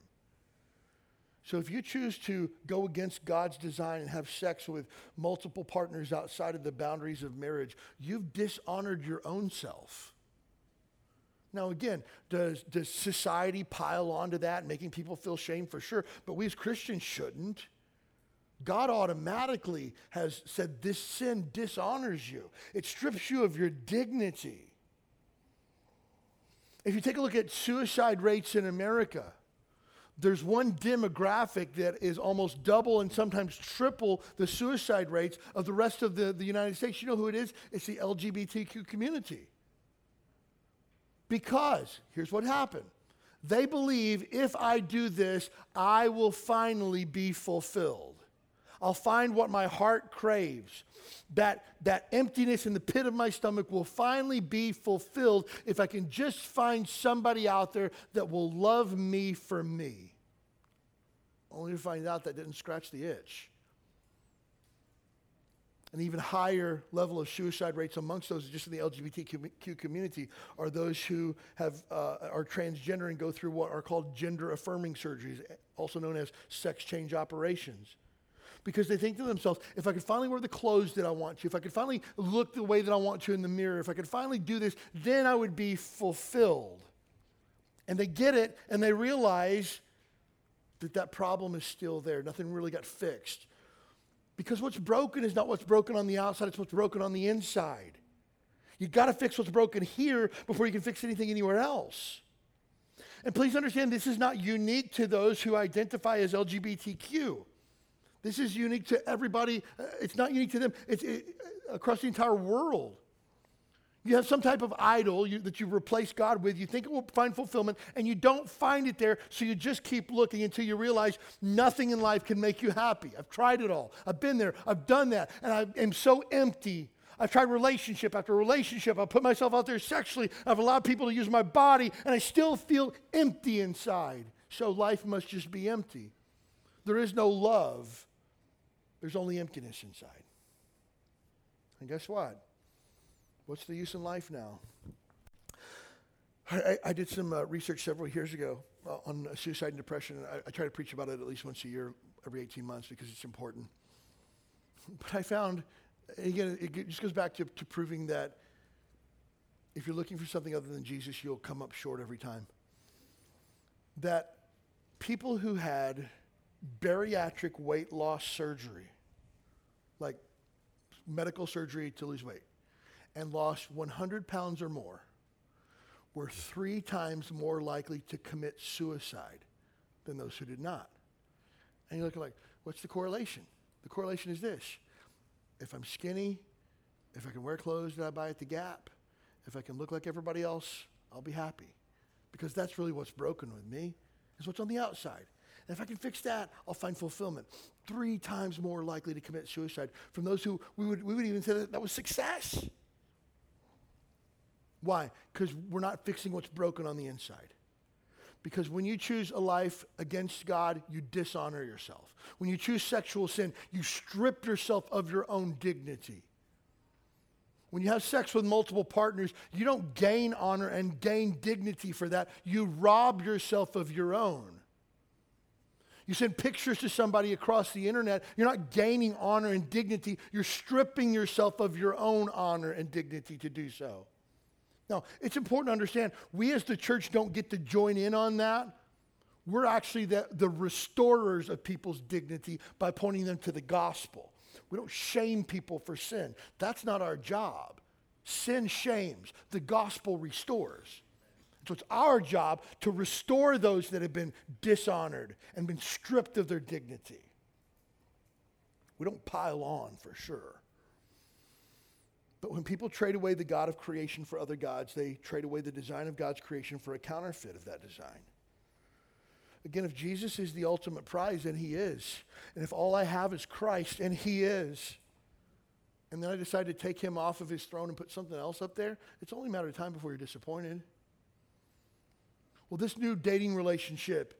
So if you choose to go against God's design and have sex with multiple partners outside of the boundaries of marriage, you've dishonored your own self. Now, again, does, does society pile onto that, making people feel shame? For sure. But we as Christians shouldn't. God automatically has said this sin dishonors you, it strips you of your dignity. If you take a look at suicide rates in America, there's one demographic that is almost double and sometimes triple the suicide rates of the rest of the, the United States. You know who it is? It's the LGBTQ community. Because here's what happened they believe if I do this, I will finally be fulfilled. I'll find what my heart craves. That, that emptiness in the pit of my stomach will finally be fulfilled if I can just find somebody out there that will love me for me. Only to find out that didn't scratch the itch. An even higher level of suicide rates amongst those just in the LGBTQ community are those who have, uh, are transgender and go through what are called gender affirming surgeries, also known as sex change operations because they think to themselves, if I could finally wear the clothes that I want to, if I could finally look the way that I want to in the mirror, if I could finally do this, then I would be fulfilled. And they get it and they realize that that problem is still there. Nothing really got fixed. Because what's broken is not what's broken on the outside, it's what's broken on the inside. You've got to fix what's broken here before you can fix anything anywhere else. And please understand, this is not unique to those who identify as LGBTQ. This is unique to everybody. Uh, it's not unique to them, it's it, across the entire world. You have some type of idol you, that you replace God with. You think it will find fulfillment, and you don't find it there, so you just keep looking until you realize nothing in life can make you happy. I've tried it all. I've been there. I've done that, and I am so empty. I've tried relationship after relationship. I've put myself out there sexually. I've allowed people to use my body, and I still feel empty inside. So life must just be empty. There is no love there's only emptiness inside. And guess what? What's the use in life now? I, I did some uh, research several years ago uh, on suicide and depression. I, I, try to preach about it at least once a year, every 18 months, because it's important. But I found, again, it just goes back to, to proving that if you're looking for something other than Jesus, you'll come up short every time. That people who had bariatric weight loss surgery, like medical surgery to lose weight, and lost 100 pounds or more, were three times more likely to commit suicide than those who did not. And you're looking like, what's the correlation? The correlation is this. If I'm skinny, if I can wear clothes that I buy at the Gap, if I can look like everybody else, I'll be happy. Because that's really what's broken with me, is what's on the outside. And if I can fix that, I'll find fulfillment. Three times more likely to commit suicide from those who we would, we would even say that that was success. Why? Because we're not fixing what's broken on the inside. Because when you choose a life against God, you dishonor yourself. When you choose sexual sin, you strip yourself of your own dignity. When you have sex with multiple partners, you don't gain honor and gain dignity for that. You rob yourself of your own. You send pictures to somebody across the internet, you're not gaining honor and dignity, you're stripping yourself of your own honor and dignity to do so. Now, it's important to understand we as the church don't get to join in on that. We're actually the, the restorers of people's dignity by pointing them to the gospel. We don't shame people for sin. That's not our job. Sin shames, the gospel restores. So it's our job to restore those that have been dishonored and been stripped of their dignity. We don't pile on for sure. But when people trade away the God of creation for other gods, they trade away the design of God's creation for a counterfeit of that design. Again, if Jesus is the ultimate prize, then he is. And if all I have is Christ, and he is, and then I decide to take him off of his throne and put something else up there, it's only a matter of time before you're disappointed well, this new dating relationship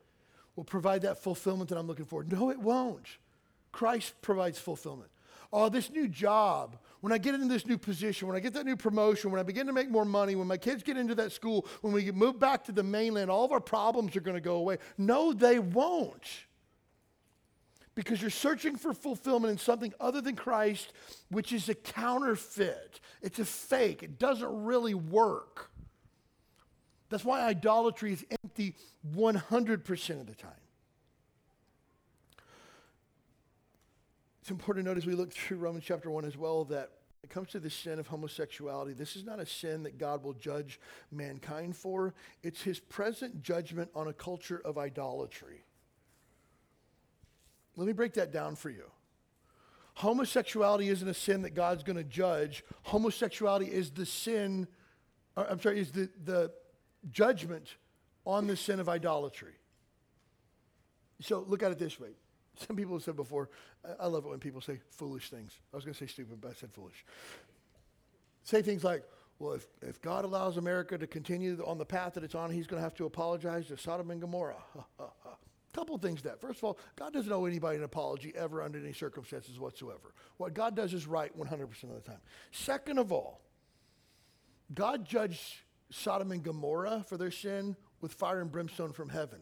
will provide that fulfillment that I'm looking for. No, it won't. Christ provides fulfillment. Oh, this new job, when I get into this new position, when I get that new promotion, when I begin to make more money, when my kids get into that school, when we move back to the mainland, all of our problems are going to go away. No, they won't. Because you're searching for fulfillment in something other than Christ, which is a counterfeit. It's a fake. It doesn't really work. That's why idolatry is empty 100% of the time. It's important to note as we look through Romans chapter 1 as well that it comes to the sin of homosexuality, this is not a sin that God will judge mankind for. It's his present judgment on a culture of idolatry. Let me break that down for you. Homosexuality isn't a sin that God's going to judge. Homosexuality is the sin, uh, I'm sorry, is the, the judgment on the sin of idolatry. So look at it this way. Some people have said before, I love it when people say foolish things. I was going to say stupid, but I said foolish. Say things like, well, if, if God allows America to continue on the path that it's on, he's going to have to apologize to Sodom and Gomorrah. Couple things that. First of all, God doesn't owe anybody an apology ever under any circumstances whatsoever. What God does is right 100% of the time. Second of all, God judged Sodom and Gomorrah for their sin with fire and brimstone from heaven.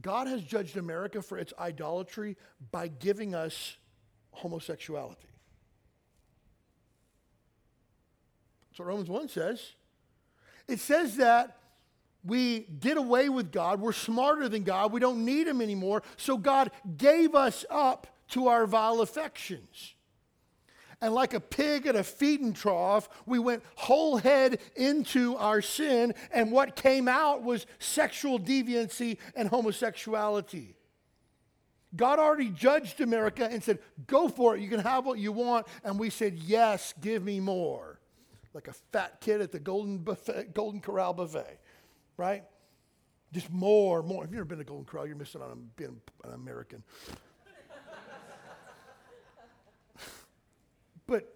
God has judged America for its idolatry by giving us homosexuality. That's what Romans 1 says. It says that we did away with God. We're smarter than God. We don't need Him anymore. So God gave us up to our vile affections. And like a pig at a feeding trough, we went whole head into our sin, and what came out was sexual deviancy and homosexuality. God already judged America and said, Go for it. You can have what you want. And we said, Yes, give me more. Like a fat kid at the Golden, buffet, Golden Corral buffet, right? Just more, more. If you've never been to Golden Corral, you're missing out on being an American. But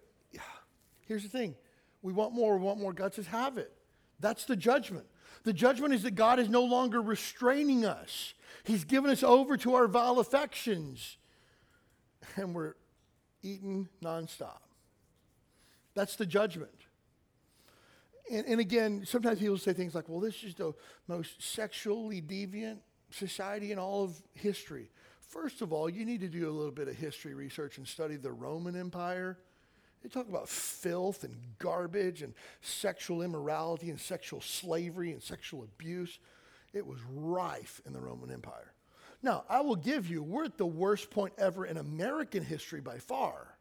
here's the thing we want more, we want more. God says, have it. That's the judgment. The judgment is that God is no longer restraining us, He's given us over to our vile affections, and we're eating nonstop. That's the judgment. And, and again, sometimes people say things like, well, this is the most sexually deviant society in all of history. First of all, you need to do a little bit of history research and study the Roman Empire they talk about filth and garbage and sexual immorality and sexual slavery and sexual abuse. It was rife in the Roman Empire. Now, I will give you, we're at the worst point ever in American history by far.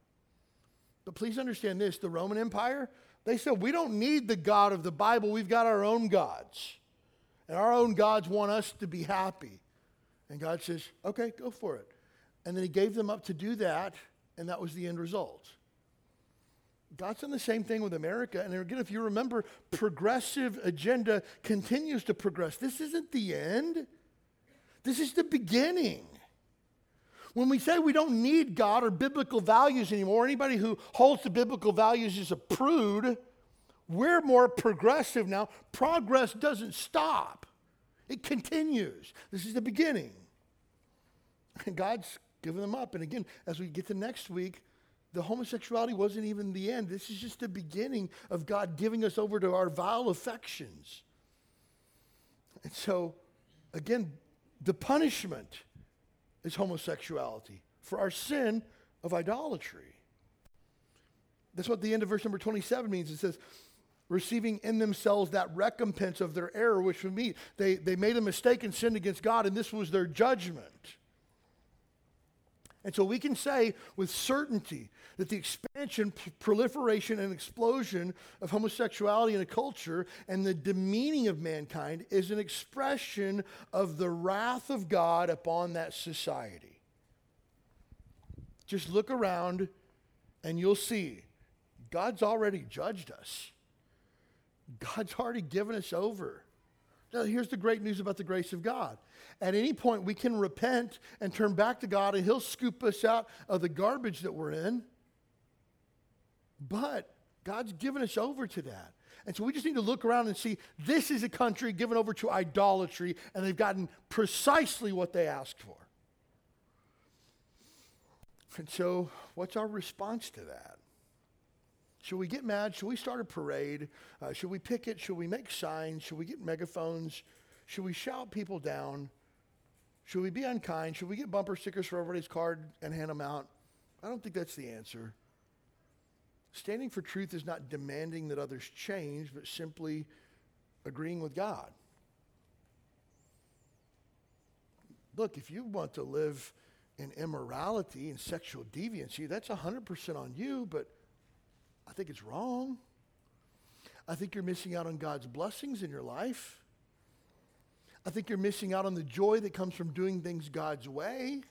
But please understand this the Roman Empire, they said, we don't need the God of the Bible, we've got our own gods. And our own gods want us to be happy. And God says, okay, go for it. And then He gave them up to do that, and that was the end result. God's done the same thing with America. And again, if you remember, progressive agenda continues to progress. This isn't the end, this is the beginning. When we say we don't need God or biblical values anymore, anybody who holds to biblical values is a prude. We're more progressive now. Progress doesn't stop, it continues. This is the beginning. And God's given them up. And again, as we get to next week, the homosexuality wasn't even the end. This is just the beginning of God giving us over to our vile affections. And so, again, the punishment is homosexuality for our sin of idolatry. That's what the end of verse number 27 means. It says, receiving in themselves that recompense of their error, which would mean they, they made a mistake and sinned against God, and this was their judgment. And so we can say with certainty that the expansion, proliferation, and explosion of homosexuality in a culture and the demeaning of mankind is an expression of the wrath of God upon that society. Just look around and you'll see God's already judged us, God's already given us over. Now, here's the great news about the grace of God. At any point, we can repent and turn back to God, and He'll scoop us out of the garbage that we're in. But God's given us over to that. And so we just need to look around and see this is a country given over to idolatry, and they've gotten precisely what they asked for. And so, what's our response to that? Should we get mad? Should we start a parade? Uh, should we picket? Should we make signs? Should we get megaphones? Should we shout people down? Should we be unkind? Should we get bumper stickers for everybody's card and hand them out? I don't think that's the answer. Standing for truth is not demanding that others change, but simply agreeing with God. Look, if you want to live in immorality and sexual deviancy, that's 100% on you, but I think it's wrong. I think you're missing out on God's blessings in your life. I think you're missing out on the joy that comes from doing things God's way.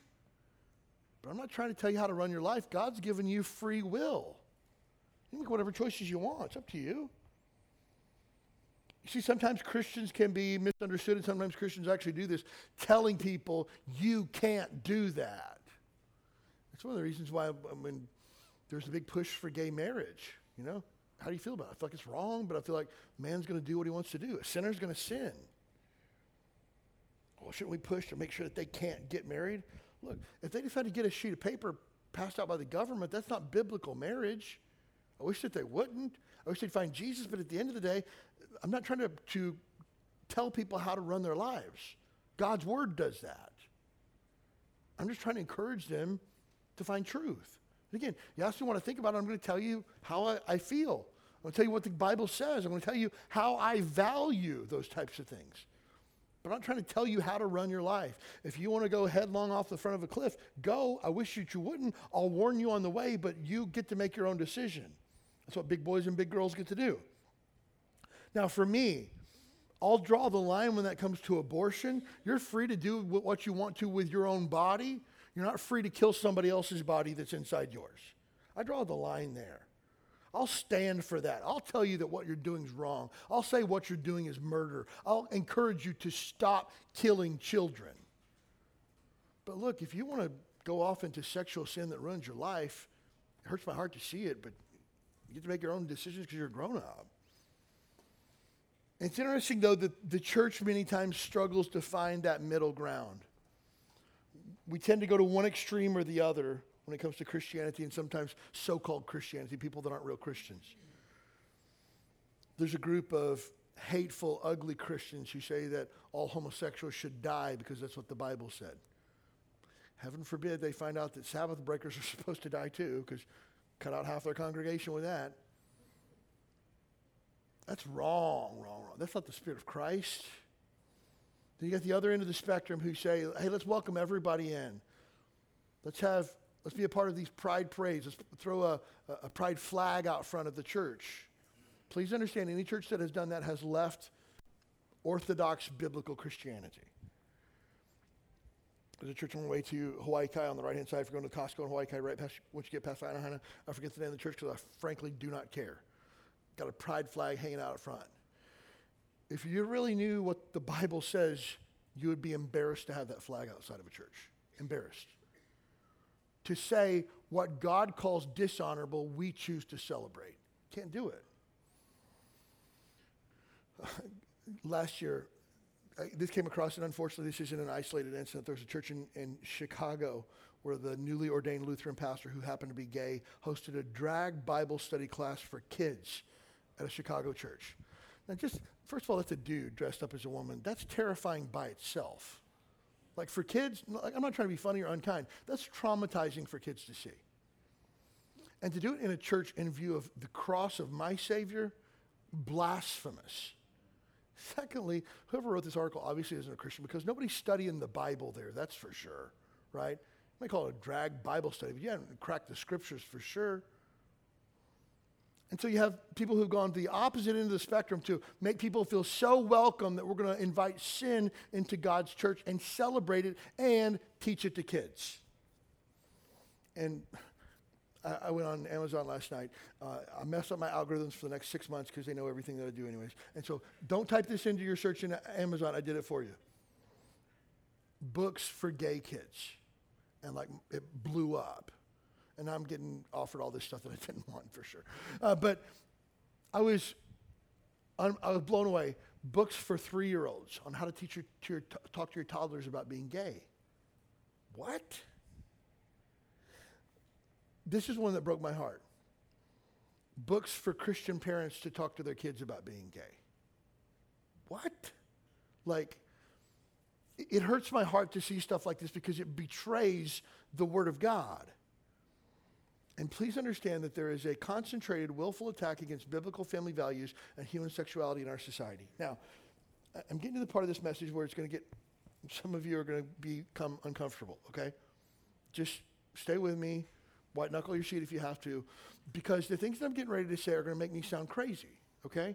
But I'm not trying to tell you how to run your life. God's given you free will. You make whatever choices you want. It's up to you. You see, sometimes Christians can be misunderstood, and sometimes Christians actually do this, telling people, you can't do that. That's one of the reasons why mean, there's a big push for gay marriage. You know, how do you feel about it? I feel like it's wrong, but I feel like man's going to do what he wants to do. A sinner's going to sin. Well, shouldn't we push to make sure that they can't get married? Look, if they decide to get a sheet of paper passed out by the government, that's not biblical marriage. I wish that they wouldn't. I wish they'd find Jesus, but at the end of the day, I'm not trying to, to tell people how to run their lives. God's word does that. I'm just trying to encourage them to find truth. Again, you me what I think about it, I'm going to tell you how I, I feel. I'm going to tell you what the Bible says. I'm going to tell you how I value those types of things. But I'm not trying to tell you how to run your life. If you want to go headlong off the front of a cliff, go. I wish that you wouldn't. I'll warn you on the way, but you get to make your own decision. That's what big boys and big girls get to do. Now, for me, I'll draw the line when that comes to abortion. You're free to do what you want to with your own body. You're not free to kill somebody else's body that's inside yours. I draw the line there. I'll stand for that. I'll tell you that what you're doing is wrong. I'll say what you're doing is murder. I'll encourage you to stop killing children. But look, if you want to go off into sexual sin that ruins your life, it hurts my heart to see it, but you get to make your own decisions because you're a grown up. It's interesting, though, that the church many times struggles to find that middle ground. We tend to go to one extreme or the other when it comes to Christianity and sometimes so called Christianity, people that aren't real Christians. There's a group of hateful, ugly Christians who say that all homosexuals should die because that's what the Bible said. Heaven forbid they find out that Sabbath breakers are supposed to die too, because cut out half their congregation with that. That's wrong, wrong, wrong. That's not the Spirit of Christ. Then you get the other end of the spectrum who say, hey, let's welcome everybody in. Let's have, let's be a part of these pride parades. Let's throw a, a pride flag out front of the church. Please understand, any church that has done that has left Orthodox biblical Christianity. There's a church on the way to Hawaii Kai on the right hand side. If you're going to Costco in Hawaii Kai, right past, once you get past Aina Haina, I forget the name of the church because I frankly do not care got a pride flag hanging out front. If you really knew what the Bible says, you would be embarrassed to have that flag outside of a church. Embarrassed. To say what God calls dishonorable, we choose to celebrate. Can't do it. Last year, this came across, and unfortunately, this isn't an isolated incident. There was a church in, in Chicago where the newly ordained Lutheran pastor, who happened to be gay, hosted a drag Bible study class for kids at a Chicago church. Now, just first of all, that's a dude dressed up as a woman. That's terrifying by itself. Like for kids, I'm not trying to be funny or unkind. That's traumatizing for kids to see. And to do it in a church in view of the cross of my Savior, blasphemous. Secondly, whoever wrote this article obviously isn't a Christian because nobody's studying the Bible there, that's for sure, right? You call it a drag Bible study, but you haven't cracked the scriptures for sure. And so you have people who've gone to the opposite end of the spectrum to make people feel so welcome that we're going to invite sin into God's church and celebrate it and teach it to kids. And I, went on Amazon last night. Uh, I messed up my algorithms for the next six months because they know everything that I do, anyways. And so don't type this into your search in Amazon. I did it for you. Books for gay kids. And like it blew up and I'm getting offered all this stuff that I didn't want for sure. Uh, but I was, I was blown away. Books for three-year-olds on how to teach your, to your, talk to your toddlers about being gay. What? This is one that broke my heart. Books for Christian parents to talk to their kids about being gay. What? Like, it hurts my heart to see stuff like this because it betrays the Word of God. And please understand that there is a concentrated, willful attack against biblical family values and human sexuality in our society. Now, I'm getting to the part of this message where it's going to get, some of you are going to become uncomfortable, okay? Just stay with me. White knuckle your seat if you have to, because the things that I'm getting ready to say are going to make me sound crazy, okay?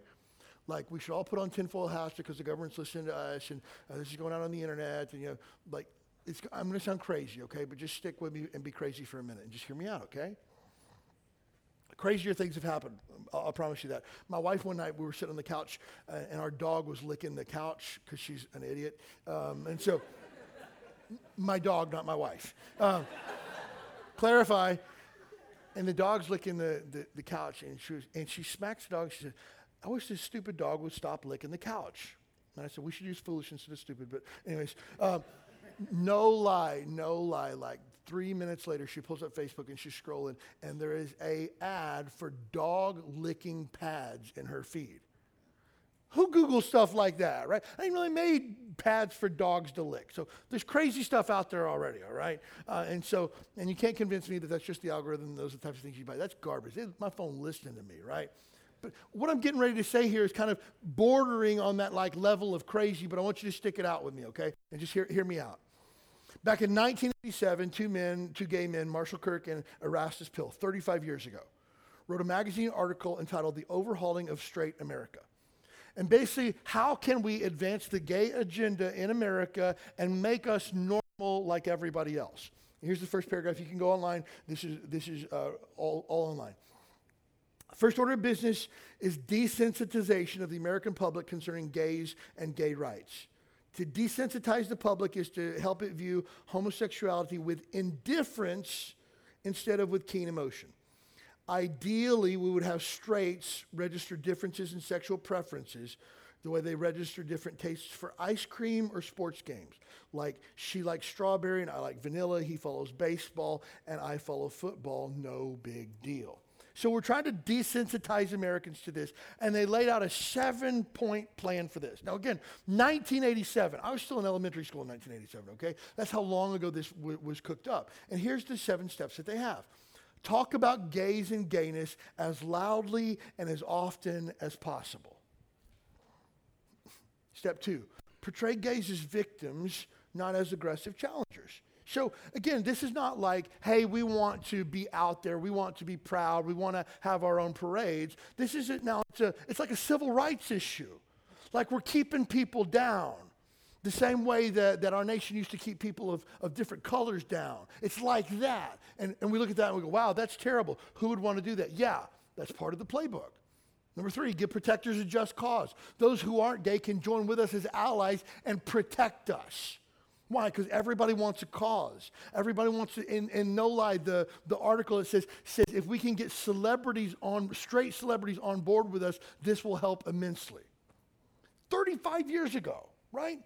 Like we should all put on tinfoil hats because the government's listening to us and uh, this is going out on the internet and, you know, like, I'm going to sound crazy, okay? But just stick with me and be crazy for a minute and just hear me out, okay? Crazier things have happened. I'll, I'll, promise you that. My wife, one night, we were sitting on the couch, uh, and our dog was licking the couch because she's an idiot. Um, and so, my dog, not my wife. Um, clarify. And the dog's licking the, the, the couch, and she, was, and she smacks the dog. She said, I wish this stupid dog would stop licking the couch. And I said, we should use foolish instead of stupid. But, anyways, um, no lie, no lie. Like three minutes later, she pulls up Facebook and she's scrolling, and there is a ad for dog licking pads in her feed. Who Googles stuff like that, right? I ain't really made pads for dogs to lick. So there's crazy stuff out there already, all right? Uh, and so, and you can't convince me that that's just the algorithm, those are the types of things you buy. That's garbage. It's my phone listening to me, right? But what I'm getting ready to say here is kind of bordering on that like level of crazy, but I want you to stick it out with me, okay? And just hear, hear me out. Back in 1987, two men, two gay men, Marshall Kirk and Erastes Pill, 35 years ago, wrote a magazine article entitled The Overhauling of Straight America. And basically, how can we advance the gay agenda in America and make us normal like everybody else? Here's the first paragraph. You can go online. This is, this is uh, all, all online. First order of business is desensitization of the American public concerning gays and gay rights. To desensitize the public is to help it view homosexuality with indifference instead of with keen emotion. Ideally, we would have straights register differences in sexual preferences the way they register different tastes for ice cream or sports games. Like she likes strawberry and I like vanilla, he follows baseball, and I follow football, no big deal. So we're trying to desensitize Americans to this, and they laid out a seven point plan for this. Now, again, 1987. I was still in elementary school in 1987, okay? That's how long ago this w- was cooked up. And here's the seven steps that they have talk about gays and gayness as loudly and as often as possible. Step two portray gays as victims, not as aggressive challengers. So again, this is not like, hey, we want to be out there, we want to be proud, we want to have our own parades. This isn't now, it's, a, it's like a civil rights issue. Like we're keeping people down. The same way that, that our nation used to keep people of, of different colors down. It's like that. And, and we look at that and we go, wow, that's terrible. Who would want to do that? Yeah, that's part of the playbook. Number three, give protectors a just cause. Those who aren't gay can join with us as allies and protect us. Why? Because everybody wants a cause. Everybody wants to, in, and no lie, the, the article it says, says if we can get celebrities on, straight celebrities on board with us, this will help immensely. 35 years ago, right?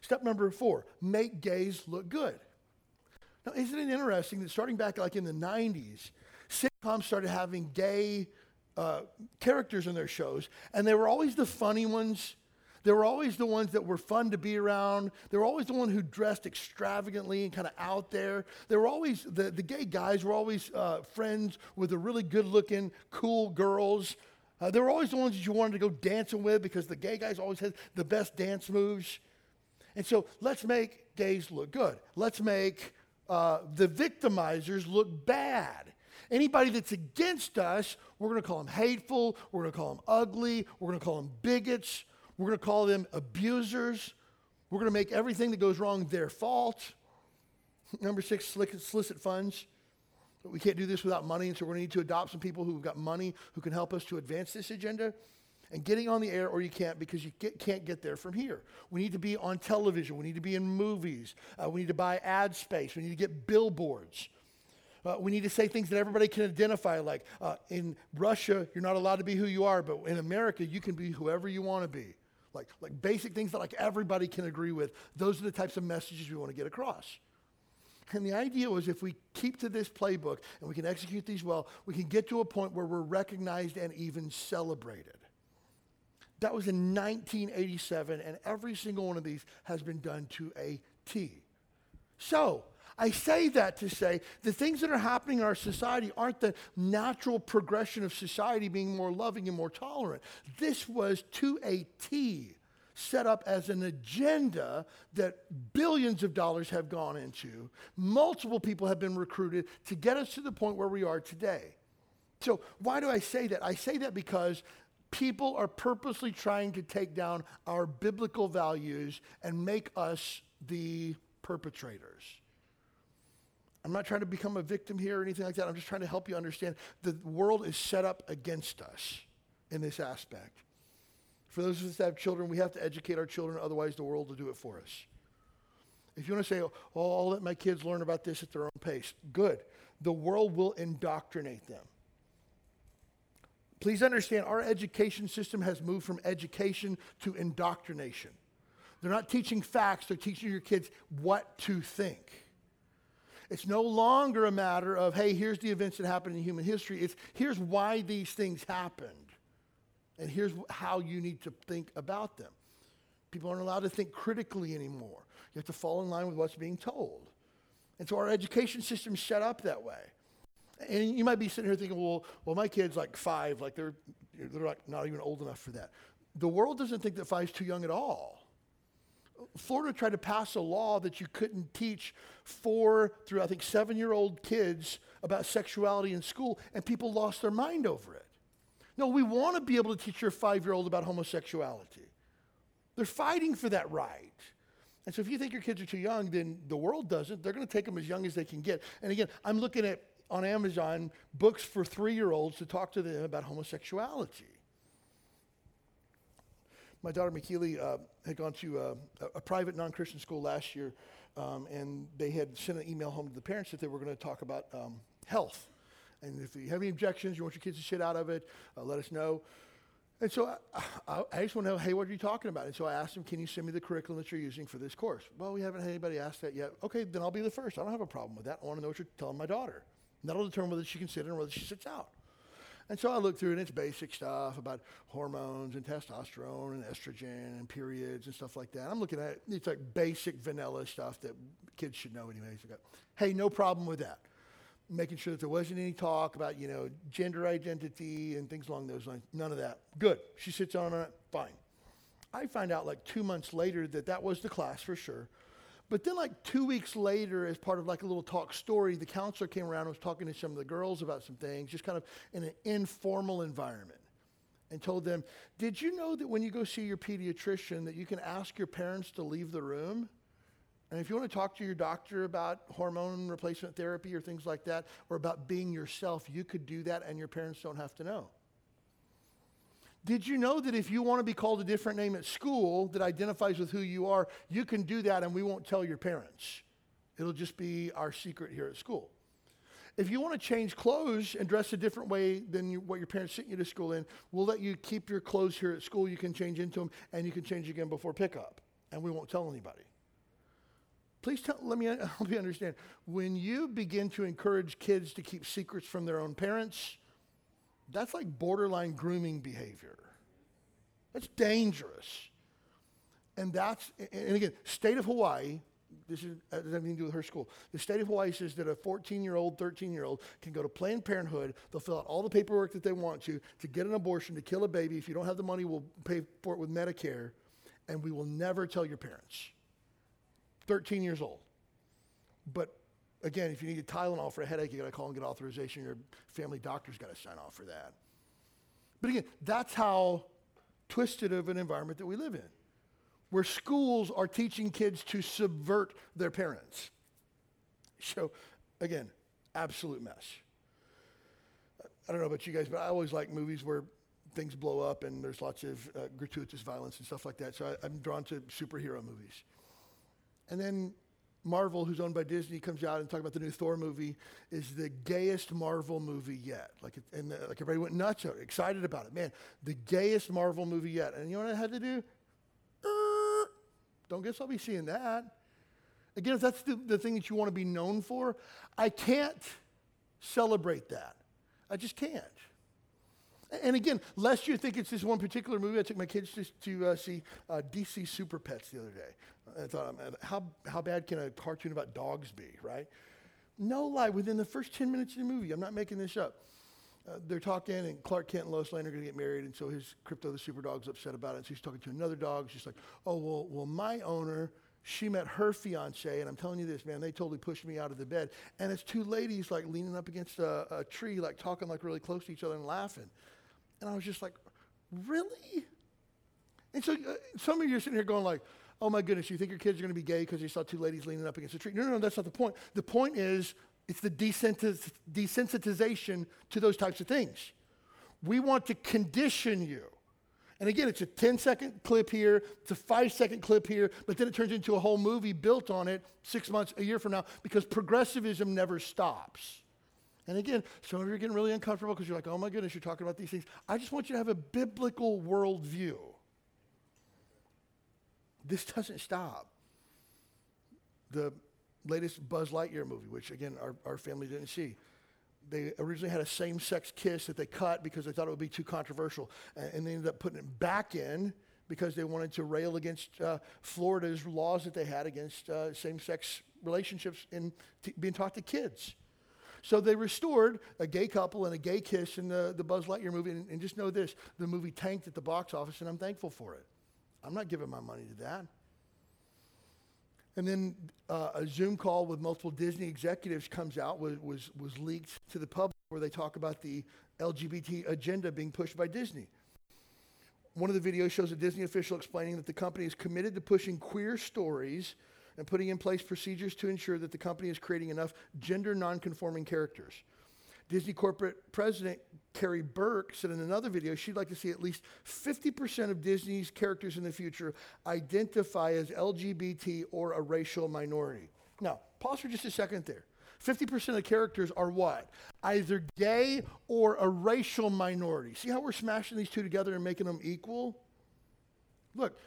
Step number four, make gays look good. Now, isn't it interesting that starting back like in the 90s, sitcoms started having gay uh, characters in their shows, and they were always the funny ones they were always the ones that were fun to be around. They were always the one who dressed extravagantly and kind of out there. They were always, the, the gay guys were always uh, friends with the really good looking, cool girls. Uh, they were always the ones that you wanted to go dancing with because the gay guys always had the best dance moves. And so let's make gays look good. Let's make uh, the victimizers look bad. Anybody that's against us, we're going to call them hateful, we're going to call them ugly, we're going to call them bigots, we're going to call them abusers. We're going to make everything that goes wrong their fault. Number six, solicit funds. We can't do this without money, and so we're going to need to adopt some people who've got money who can help us to advance this agenda. And getting on the air, or you can't because you get, can't get there from here. We need to be on television. We need to be in movies. Uh, we need to buy ad space. We need to get billboards. Uh, we need to say things that everybody can identify, like uh, in Russia, you're not allowed to be who you are, but in America, you can be whoever you want to be like, like basic things that like everybody can agree with. Those are the types of messages we want to get across. And the idea was if we keep to this playbook and we can execute these well, we can get to a point where we're recognized and even celebrated. That was in 1987, and every single one of these has been done to a T. So, I say that to say the things that are happening in our society aren't the natural progression of society being more loving and more tolerant. This was to a T set up as an agenda that billions of dollars have gone into. Multiple people have been recruited to get us to the point where we are today. So, why do I say that? I say that because people are purposely trying to take down our biblical values and make us the perpetrators. I'm not trying to become a victim here or anything like that. I'm just trying to help you understand the world is set up against us in this aspect. For those of us that have children, we have to educate our children, otherwise, the world will do it for us. If you want to say, oh, I'll let my kids learn about this at their own pace, good. The world will indoctrinate them. Please understand, our education system has moved from education to indoctrination. They're not teaching facts, they're teaching your kids what to think. It's no longer a matter of, hey, here's the events that happened in human history. It's here's why these things happened. And here's how you need to think about them. People aren't allowed to think critically anymore. You have to fall in line with what's being told. And so our education system is set up that way. And you might be sitting here thinking, well, well, my kid's like five, like they're, they're like not even old enough for that. The world doesn't think that five's too young at all. Florida tried to pass a law that you couldn't teach four through, I think, seven year old kids about sexuality in school, and people lost their mind over it. No, we want to be able to teach your five year old about homosexuality. They're fighting for that right. And so if you think your kids are too young, then the world doesn't. They're going to take them as young as they can get. And again, I'm looking at on Amazon books for three year olds to talk to them about homosexuality. My daughter McKeely uh, had gone to uh, a, a private non Christian school last year, um, and they had sent an email home to the parents that they were going to talk about um, health. And if you have any objections, you want your kids to sit out of it, uh, let us know. And so I, I, I, just want to know, hey, what are you talking about? And so I asked them, can you send me the curriculum that you're using for this course? Well, we haven't had anybody ask that yet. Okay, then I'll be the first. I don't have a problem with that. I want to know what you're telling my daughter. And that'll determine whether she can sit in or whether she sits out. And so I looked through and it's basic stuff about hormones and testosterone and estrogen and periods and stuff like that. I'm looking at it, it's like basic vanilla stuff that kids should know anyways. Hey, no problem with that. Making sure that there wasn't any talk about, you know, gender identity and things along those lines. None of that. Good. She sits on it. Fine. I find out like two months later that that was the class for sure. But then, like two weeks later, as part of like a little talk story, the counselor came around and was talking to some of the girls about some things, just kind of in an informal environment, and told them, "Did you know that when you go see your pediatrician, that you can ask your parents to leave the room?" And if you want to talk to your doctor about hormone replacement therapy or things like that, or about being yourself, you could do that and your parents don't have to know. Did you know that if you want to be called a different name at school that identifies with who you are, you can do that and we won't tell your parents? It'll just be our secret here at school. If you want to change clothes and dress a different way than you, what your parents sent you to school in, we'll let you keep your clothes here at school. You can change into them and you can change again before pickup, and we won't tell anybody. Please tell, let me help you understand. When you begin to encourage kids to keep secrets from their own parents, that's like borderline grooming behavior. That's dangerous. And that's, and again, state of Hawaii, this is, uh, has nothing to do with her school. The state of Hawaii says that a 14 year old, 13 year old can go to Planned Parenthood. They'll fill out all the paperwork that they want to, to get an abortion, to kill a baby. If you don't have the money, we'll pay for it with Medicare. And we will never tell your parents. 13 years old. But again, if you need a Tylenol for a headache, you got to call and get authorization. Your family doctor's got to sign off for that. But again, that's how twisted of an environment that we live in, where schools are teaching kids to subvert their parents. So, again, absolute mess. I don't know about you guys, but I always like movies where things blow up and there's lots of uh, gratuitous violence and stuff like that. So I, I'm drawn to superhero movies. And then Marvel, who's owned by Disney, comes out and talks about the new Thor movie is the gayest Marvel movie yet. Like, it, and uh, like everybody went nuts, excited about it. Man, the gayest Marvel movie yet. And you know what I had to do? Uh, don't guess I'll be seeing that. Again, if that's the, the thing that you want to be known for, I can't celebrate that. I just can't. And again, lest you think it's this one particular movie, I took my kids to, to uh, see uh, DC Super Pets the other day. I thought, how, how bad can a cartoon about dogs be, right? No lie, within the first 10 minutes of the movie, I'm not making this up, uh, they're talking, and Clark Kent and Lois Lane are going to get married, and so his Krypto the super dog's upset about it. And so he's talking to another dog. She's like, "Oh well, well, my owner." She met her fiance, and I'm telling you this, man, they totally pushed me out of the bed. And it's two ladies like leaning up against a, a tree, like talking like really close to each other and laughing. And I was just like, really? And so uh, some of you are sitting here going like, oh my goodness, you think your kids are going to be gay because you saw two ladies leaning up against a tree? No, no, no, that's not the point. The point is it's the desensitization to those types of things. We want to condition you. And again, it's a 10 second clip here, it's a five second clip here, but then it turns into a whole movie built on it six months, a year from now, because progressivism never stops. And again, some of you are getting really uncomfortable because you're like, oh my goodness, you're talking about these things. I just want you to have a biblical worldview. This doesn't stop. The latest Buzz Lightyear movie, which again, our, our family didn't see. They originally had a same sex kiss that they cut because they thought it would be too controversial. And, and they ended up putting it back in because they wanted to rail against uh, Florida's laws that they had against uh, same sex relationships in t- being taught to kids. So they restored a gay couple and a gay kiss in the, the Buzz Lightyear movie. And, and just know this the movie tanked at the box office, and I'm thankful for it. I'm not giving my money to that. And then uh, a Zoom call with multiple Disney executives comes out, was, was, was leaked to the public, where they talk about the LGBT agenda being pushed by Disney. One of the videos shows a Disney official explaining that the company is committed to pushing queer stories and putting in place procedures to ensure that the company is creating enough gender nonconforming characters. Disney corporate president Karey Burke said in another video she'd like to see at least 50% of Disney's characters in the future identify as LGBT or a racial minority. Now, pause for just a second there. 50% of characters are what? Either gay or a racial minority. See how we're smashing these two together and making them equal? Look,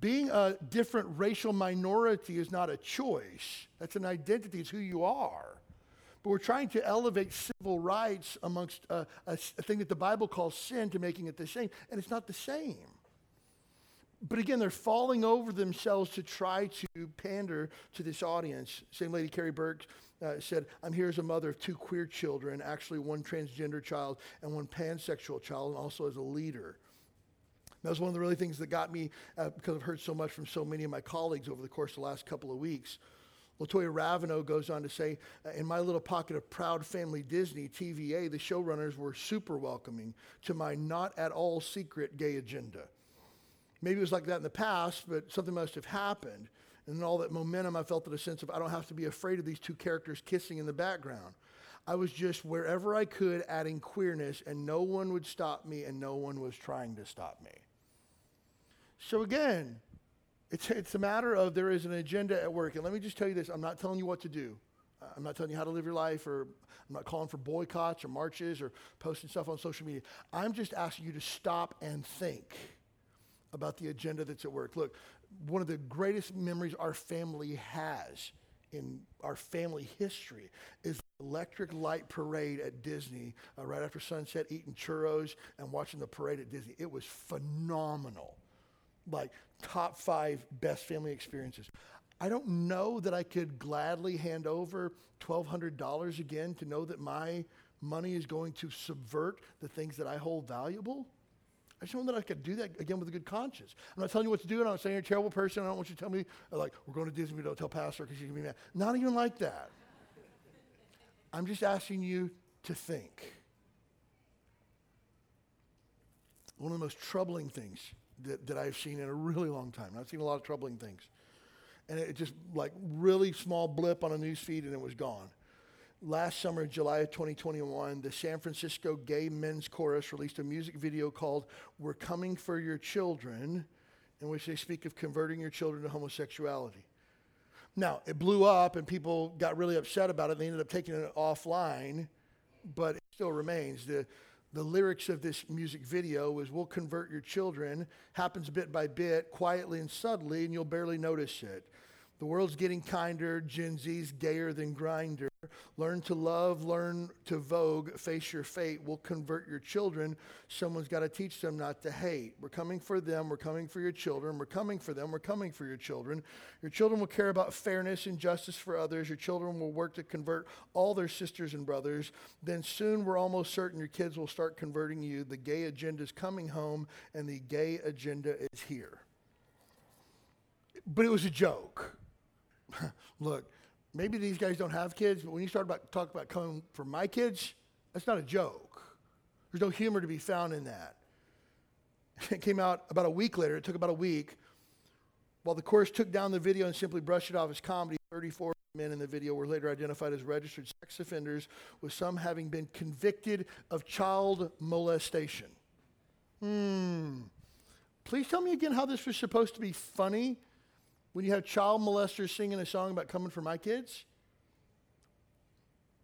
being a different racial minority is not a choice, that's an identity, it's who you are. We're trying to elevate civil rights amongst a, a, a thing that the Bible calls sin to making it the same, and it's not the same. But again, they're falling over themselves to try to pander to this audience. Same lady, Karey Burke, uh, said, I'm here as a mother of two queer children, actually one transgender child and one pansexual child, and also as a leader. That was one of the really things that got me, uh, because I've heard so much from so many of my colleagues over the course of the last couple of weeks. Latoya Raveneau goes on to say, in my little pocket of proud family Disney, TVA, the showrunners were super welcoming to my not at all secret gay agenda. Maybe it was like that in the past, but something must have happened. And all that momentum, I felt a sense of I don't have to be afraid of these two characters kissing in the background. I was just wherever I could adding queerness, and no one would stop me, and no one was trying to stop me. So again, it's, it's a matter of there is an agenda at work. And let me just tell you this I'm not telling you what to do. I'm not telling you how to live your life, or I'm not calling for boycotts or marches or posting stuff on social media. I'm just asking you to stop and think about the agenda that's at work. Look, one of the greatest memories our family has in our family history is the electric light parade at Disney uh, right after sunset, eating churros and watching the parade at Disney. It was phenomenal like top five best family experiences. I don't know that I could gladly hand over $1,200 again to know that my money is going to subvert the things that I hold valuable. I just know that I could do that again with a good conscience. I'm not telling you what to do, and I'm not saying you're a terrible person. I don't want you to tell me, like, we're going to Disney, don't tell Pastor because you're going to be mad. Not even like that. I'm just asking you to think. One of the most troubling things that, that I've seen in a really long time. I've seen a lot of troubling things. And it just like really small blip on a news feed and it was gone. Last summer, July of 2021, the San Francisco Gay Men's Chorus released a music video called We're Coming for Your Children, in which they speak of converting your children to homosexuality. Now, it blew up and people got really upset about it. They ended up taking it offline, but it still remains. The, the lyrics of this music video is we'll convert your children happens bit by bit quietly and subtly and you'll barely notice it The world's getting kinder. Gen Z's gayer than Grindr. Learn to love, learn to vogue, face your fate. We'll convert your children. Someone's got to teach them not to hate. We're coming for them. We're coming for your children. We're coming for them. We're coming for your children. Your children will care about fairness and justice for others. Your children will work to convert all their sisters and brothers. Then soon we're almost certain your kids will start converting you. The gay agenda is coming home, and the gay agenda is here. But it was a joke. Look, maybe these guys don't have kids, but when you start about talk about coming for my kids, that's not a joke. There's no humor to be found in that. It came out about a week later. It took about a week. While the chorus took down the video and simply brushed it off as comedy, 34 men in the video were later identified as registered sex offenders, with some having been convicted of child molestation. Hmm. Please tell me again how this was supposed to be funny when you have child molesters singing a song about coming for my kids?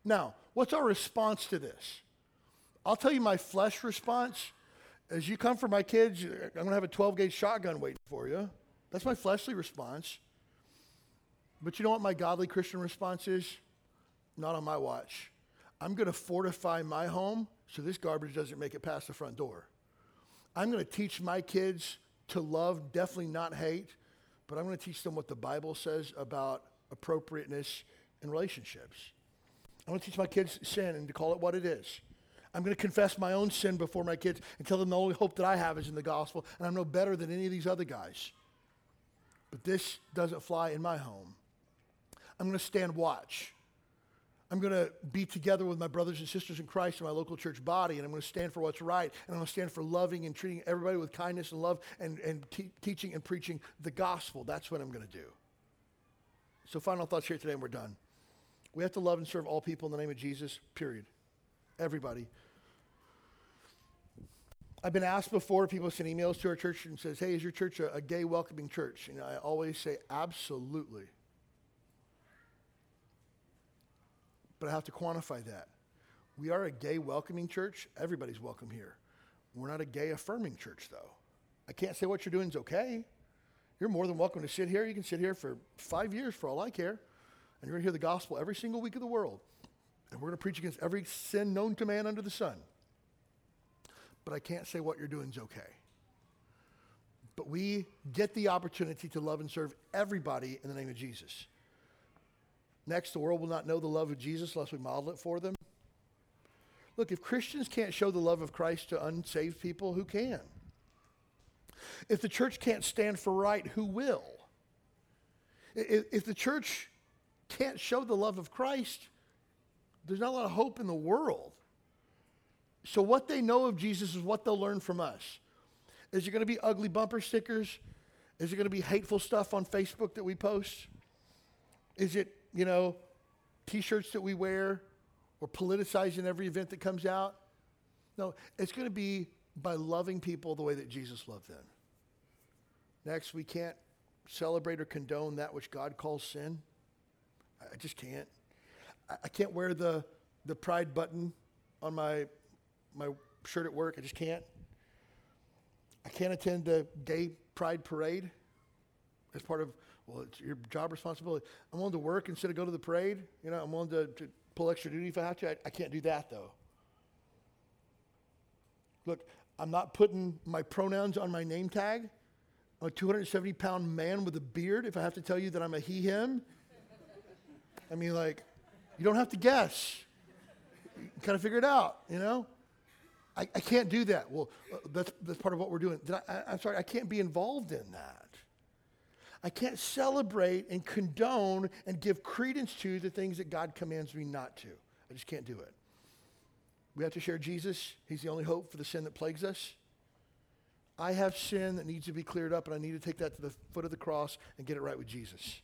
Now, what's our response to this? I'll tell you my flesh response. As you come for my kids, I'm going to have a 12 gauge shotgun waiting for you. That's my fleshly response. But you know what my godly Christian response is? Not on my watch. I'm going to fortify my home so this garbage doesn't make it past the front door. I'm going to teach my kids to love, definitely not hate, but I'm going to teach them what the Bible says about appropriateness in relationships. I'm going to teach my kids sin and to call it what it is. I'm going to confess my own sin before my kids and tell them the only hope that I have is in the gospel, and I'm no better than any of these other guys. But this doesn't fly in my home. I'm going to stand watch. I'm going to be together with my brothers and sisters in Christ in my local church body, and I'm going to stand for what's right, and I'm going to stand for loving and treating everybody with kindness and love and, and te- teaching and preaching the gospel. That's what I'm going to do. So, final thoughts here today, and we're done. We have to love and serve all people in the name of Jesus, period. Everybody. I've been asked before, people send emails to our church and says, hey, is your church a, a gay welcoming church? And I always say, absolutely. But I have to quantify that. We are a gay welcoming church. Everybody's welcome here. We're not a gay affirming church, though. I can't say what you're doing is okay. You're more than welcome to sit here. You can sit here for five years for all I care. And you're going to hear the gospel every single week of the world. And we're going to preach against every sin known to man under the sun. But I can't say what you're doing is okay. But we get the opportunity to love and serve everybody in the name of Jesus. Next, the world will not know the love of Jesus unless we model it for them. Look, if Christians can't show the love of Christ to unsaved people, who can? If the church can't stand for right, who will? If, the church can't show the love of Christ, there's not a lot of hope in the world. So, what they know of Jesus is what they'll learn from us. Is it going to be ugly bumper stickers? Is it going to be hateful stuff on Facebook that we post? Is it you know, t shirts that we wear or politicizing every event that comes out. No, it's going to be by loving people the way that Jesus loved them. Next, we can't celebrate or condone that which God calls sin. I just can't. I can't wear the, the pride button on my, my shirt at work. I just can't. I can't attend the gay pride parade as part of well, it's your job responsibility. I'm willing to work instead of go to the parade. You know, I'm willing to, to pull extra duty if I have to. I, I can't do that, though. Look, I'm not putting my pronouns on my name tag. I'm a 270 pound man with a beard if I have to tell you that I'm a he, him. I mean, like, you don't have to guess. You kind of figure it out, you know? I, I can't do that. Well, uh, that's, that's part of what we're doing. I, I'm sorry, I can't be involved in that. I can't celebrate and condone and give credence to the things that God commands me not to. I just can't do it. We have to share Jesus. He's the only hope for the sin that plagues us. I have sin that needs to be cleared up, and I need to take that to the foot of the cross and get it right with Jesus.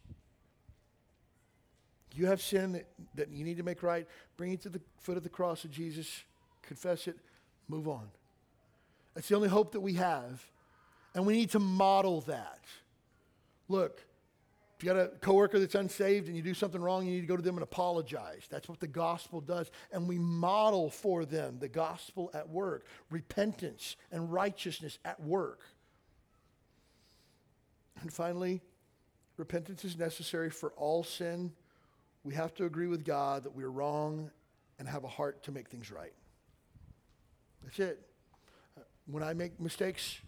You have sin that, that you need to make right, bring it to the foot of the cross of Jesus, confess it, move on. That's the only hope that we have. And we need to model that. Look, if you got a coworker that's unsaved and you do something wrong, you need to go to them and apologize. That's what the gospel does. And we model for them the gospel at work, repentance and righteousness at work. And finally, repentance is necessary for all sin. We have to agree with God that we're wrong and have a heart to make things right. That's it. Uh, when I make mistakes,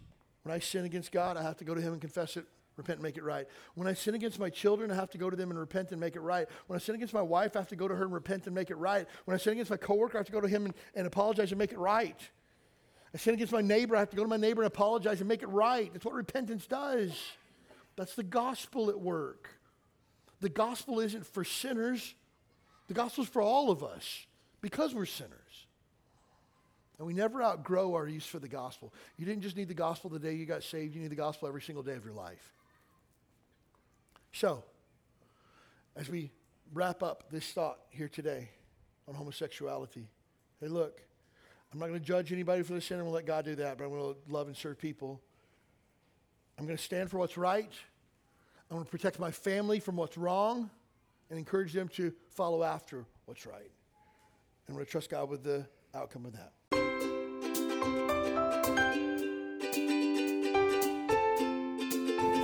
when I sin against God, I have to go to Him and confess it, repent and make it right. When I sin against my children, I have to go to them and repent and make it right. When I sin against my wife, I have to go to her and repent and make it right. When I sin against my coworker, I have to go to him and, and apologize and make it right. I sin against my neighbor, I have to go to my neighbor and apologize and make it right. That's what repentance does. That's the gospel at work. The gospel isn't for sinners, the gospel is for all of us because we're sinners. And we never outgrow our use for the gospel. You didn't just need the gospel the day you got saved, you need the gospel every single day of your life. So, as we wrap up this thought here today on homosexuality, hey, look, I'm not going to judge anybody for the sin. I'm going to let God do that, but I'm going to love and serve people. I'm going to stand for what's right. I'm going to protect my family from what's wrong and encourage them to follow after what's right. And I'm going to trust God with the outcome of that.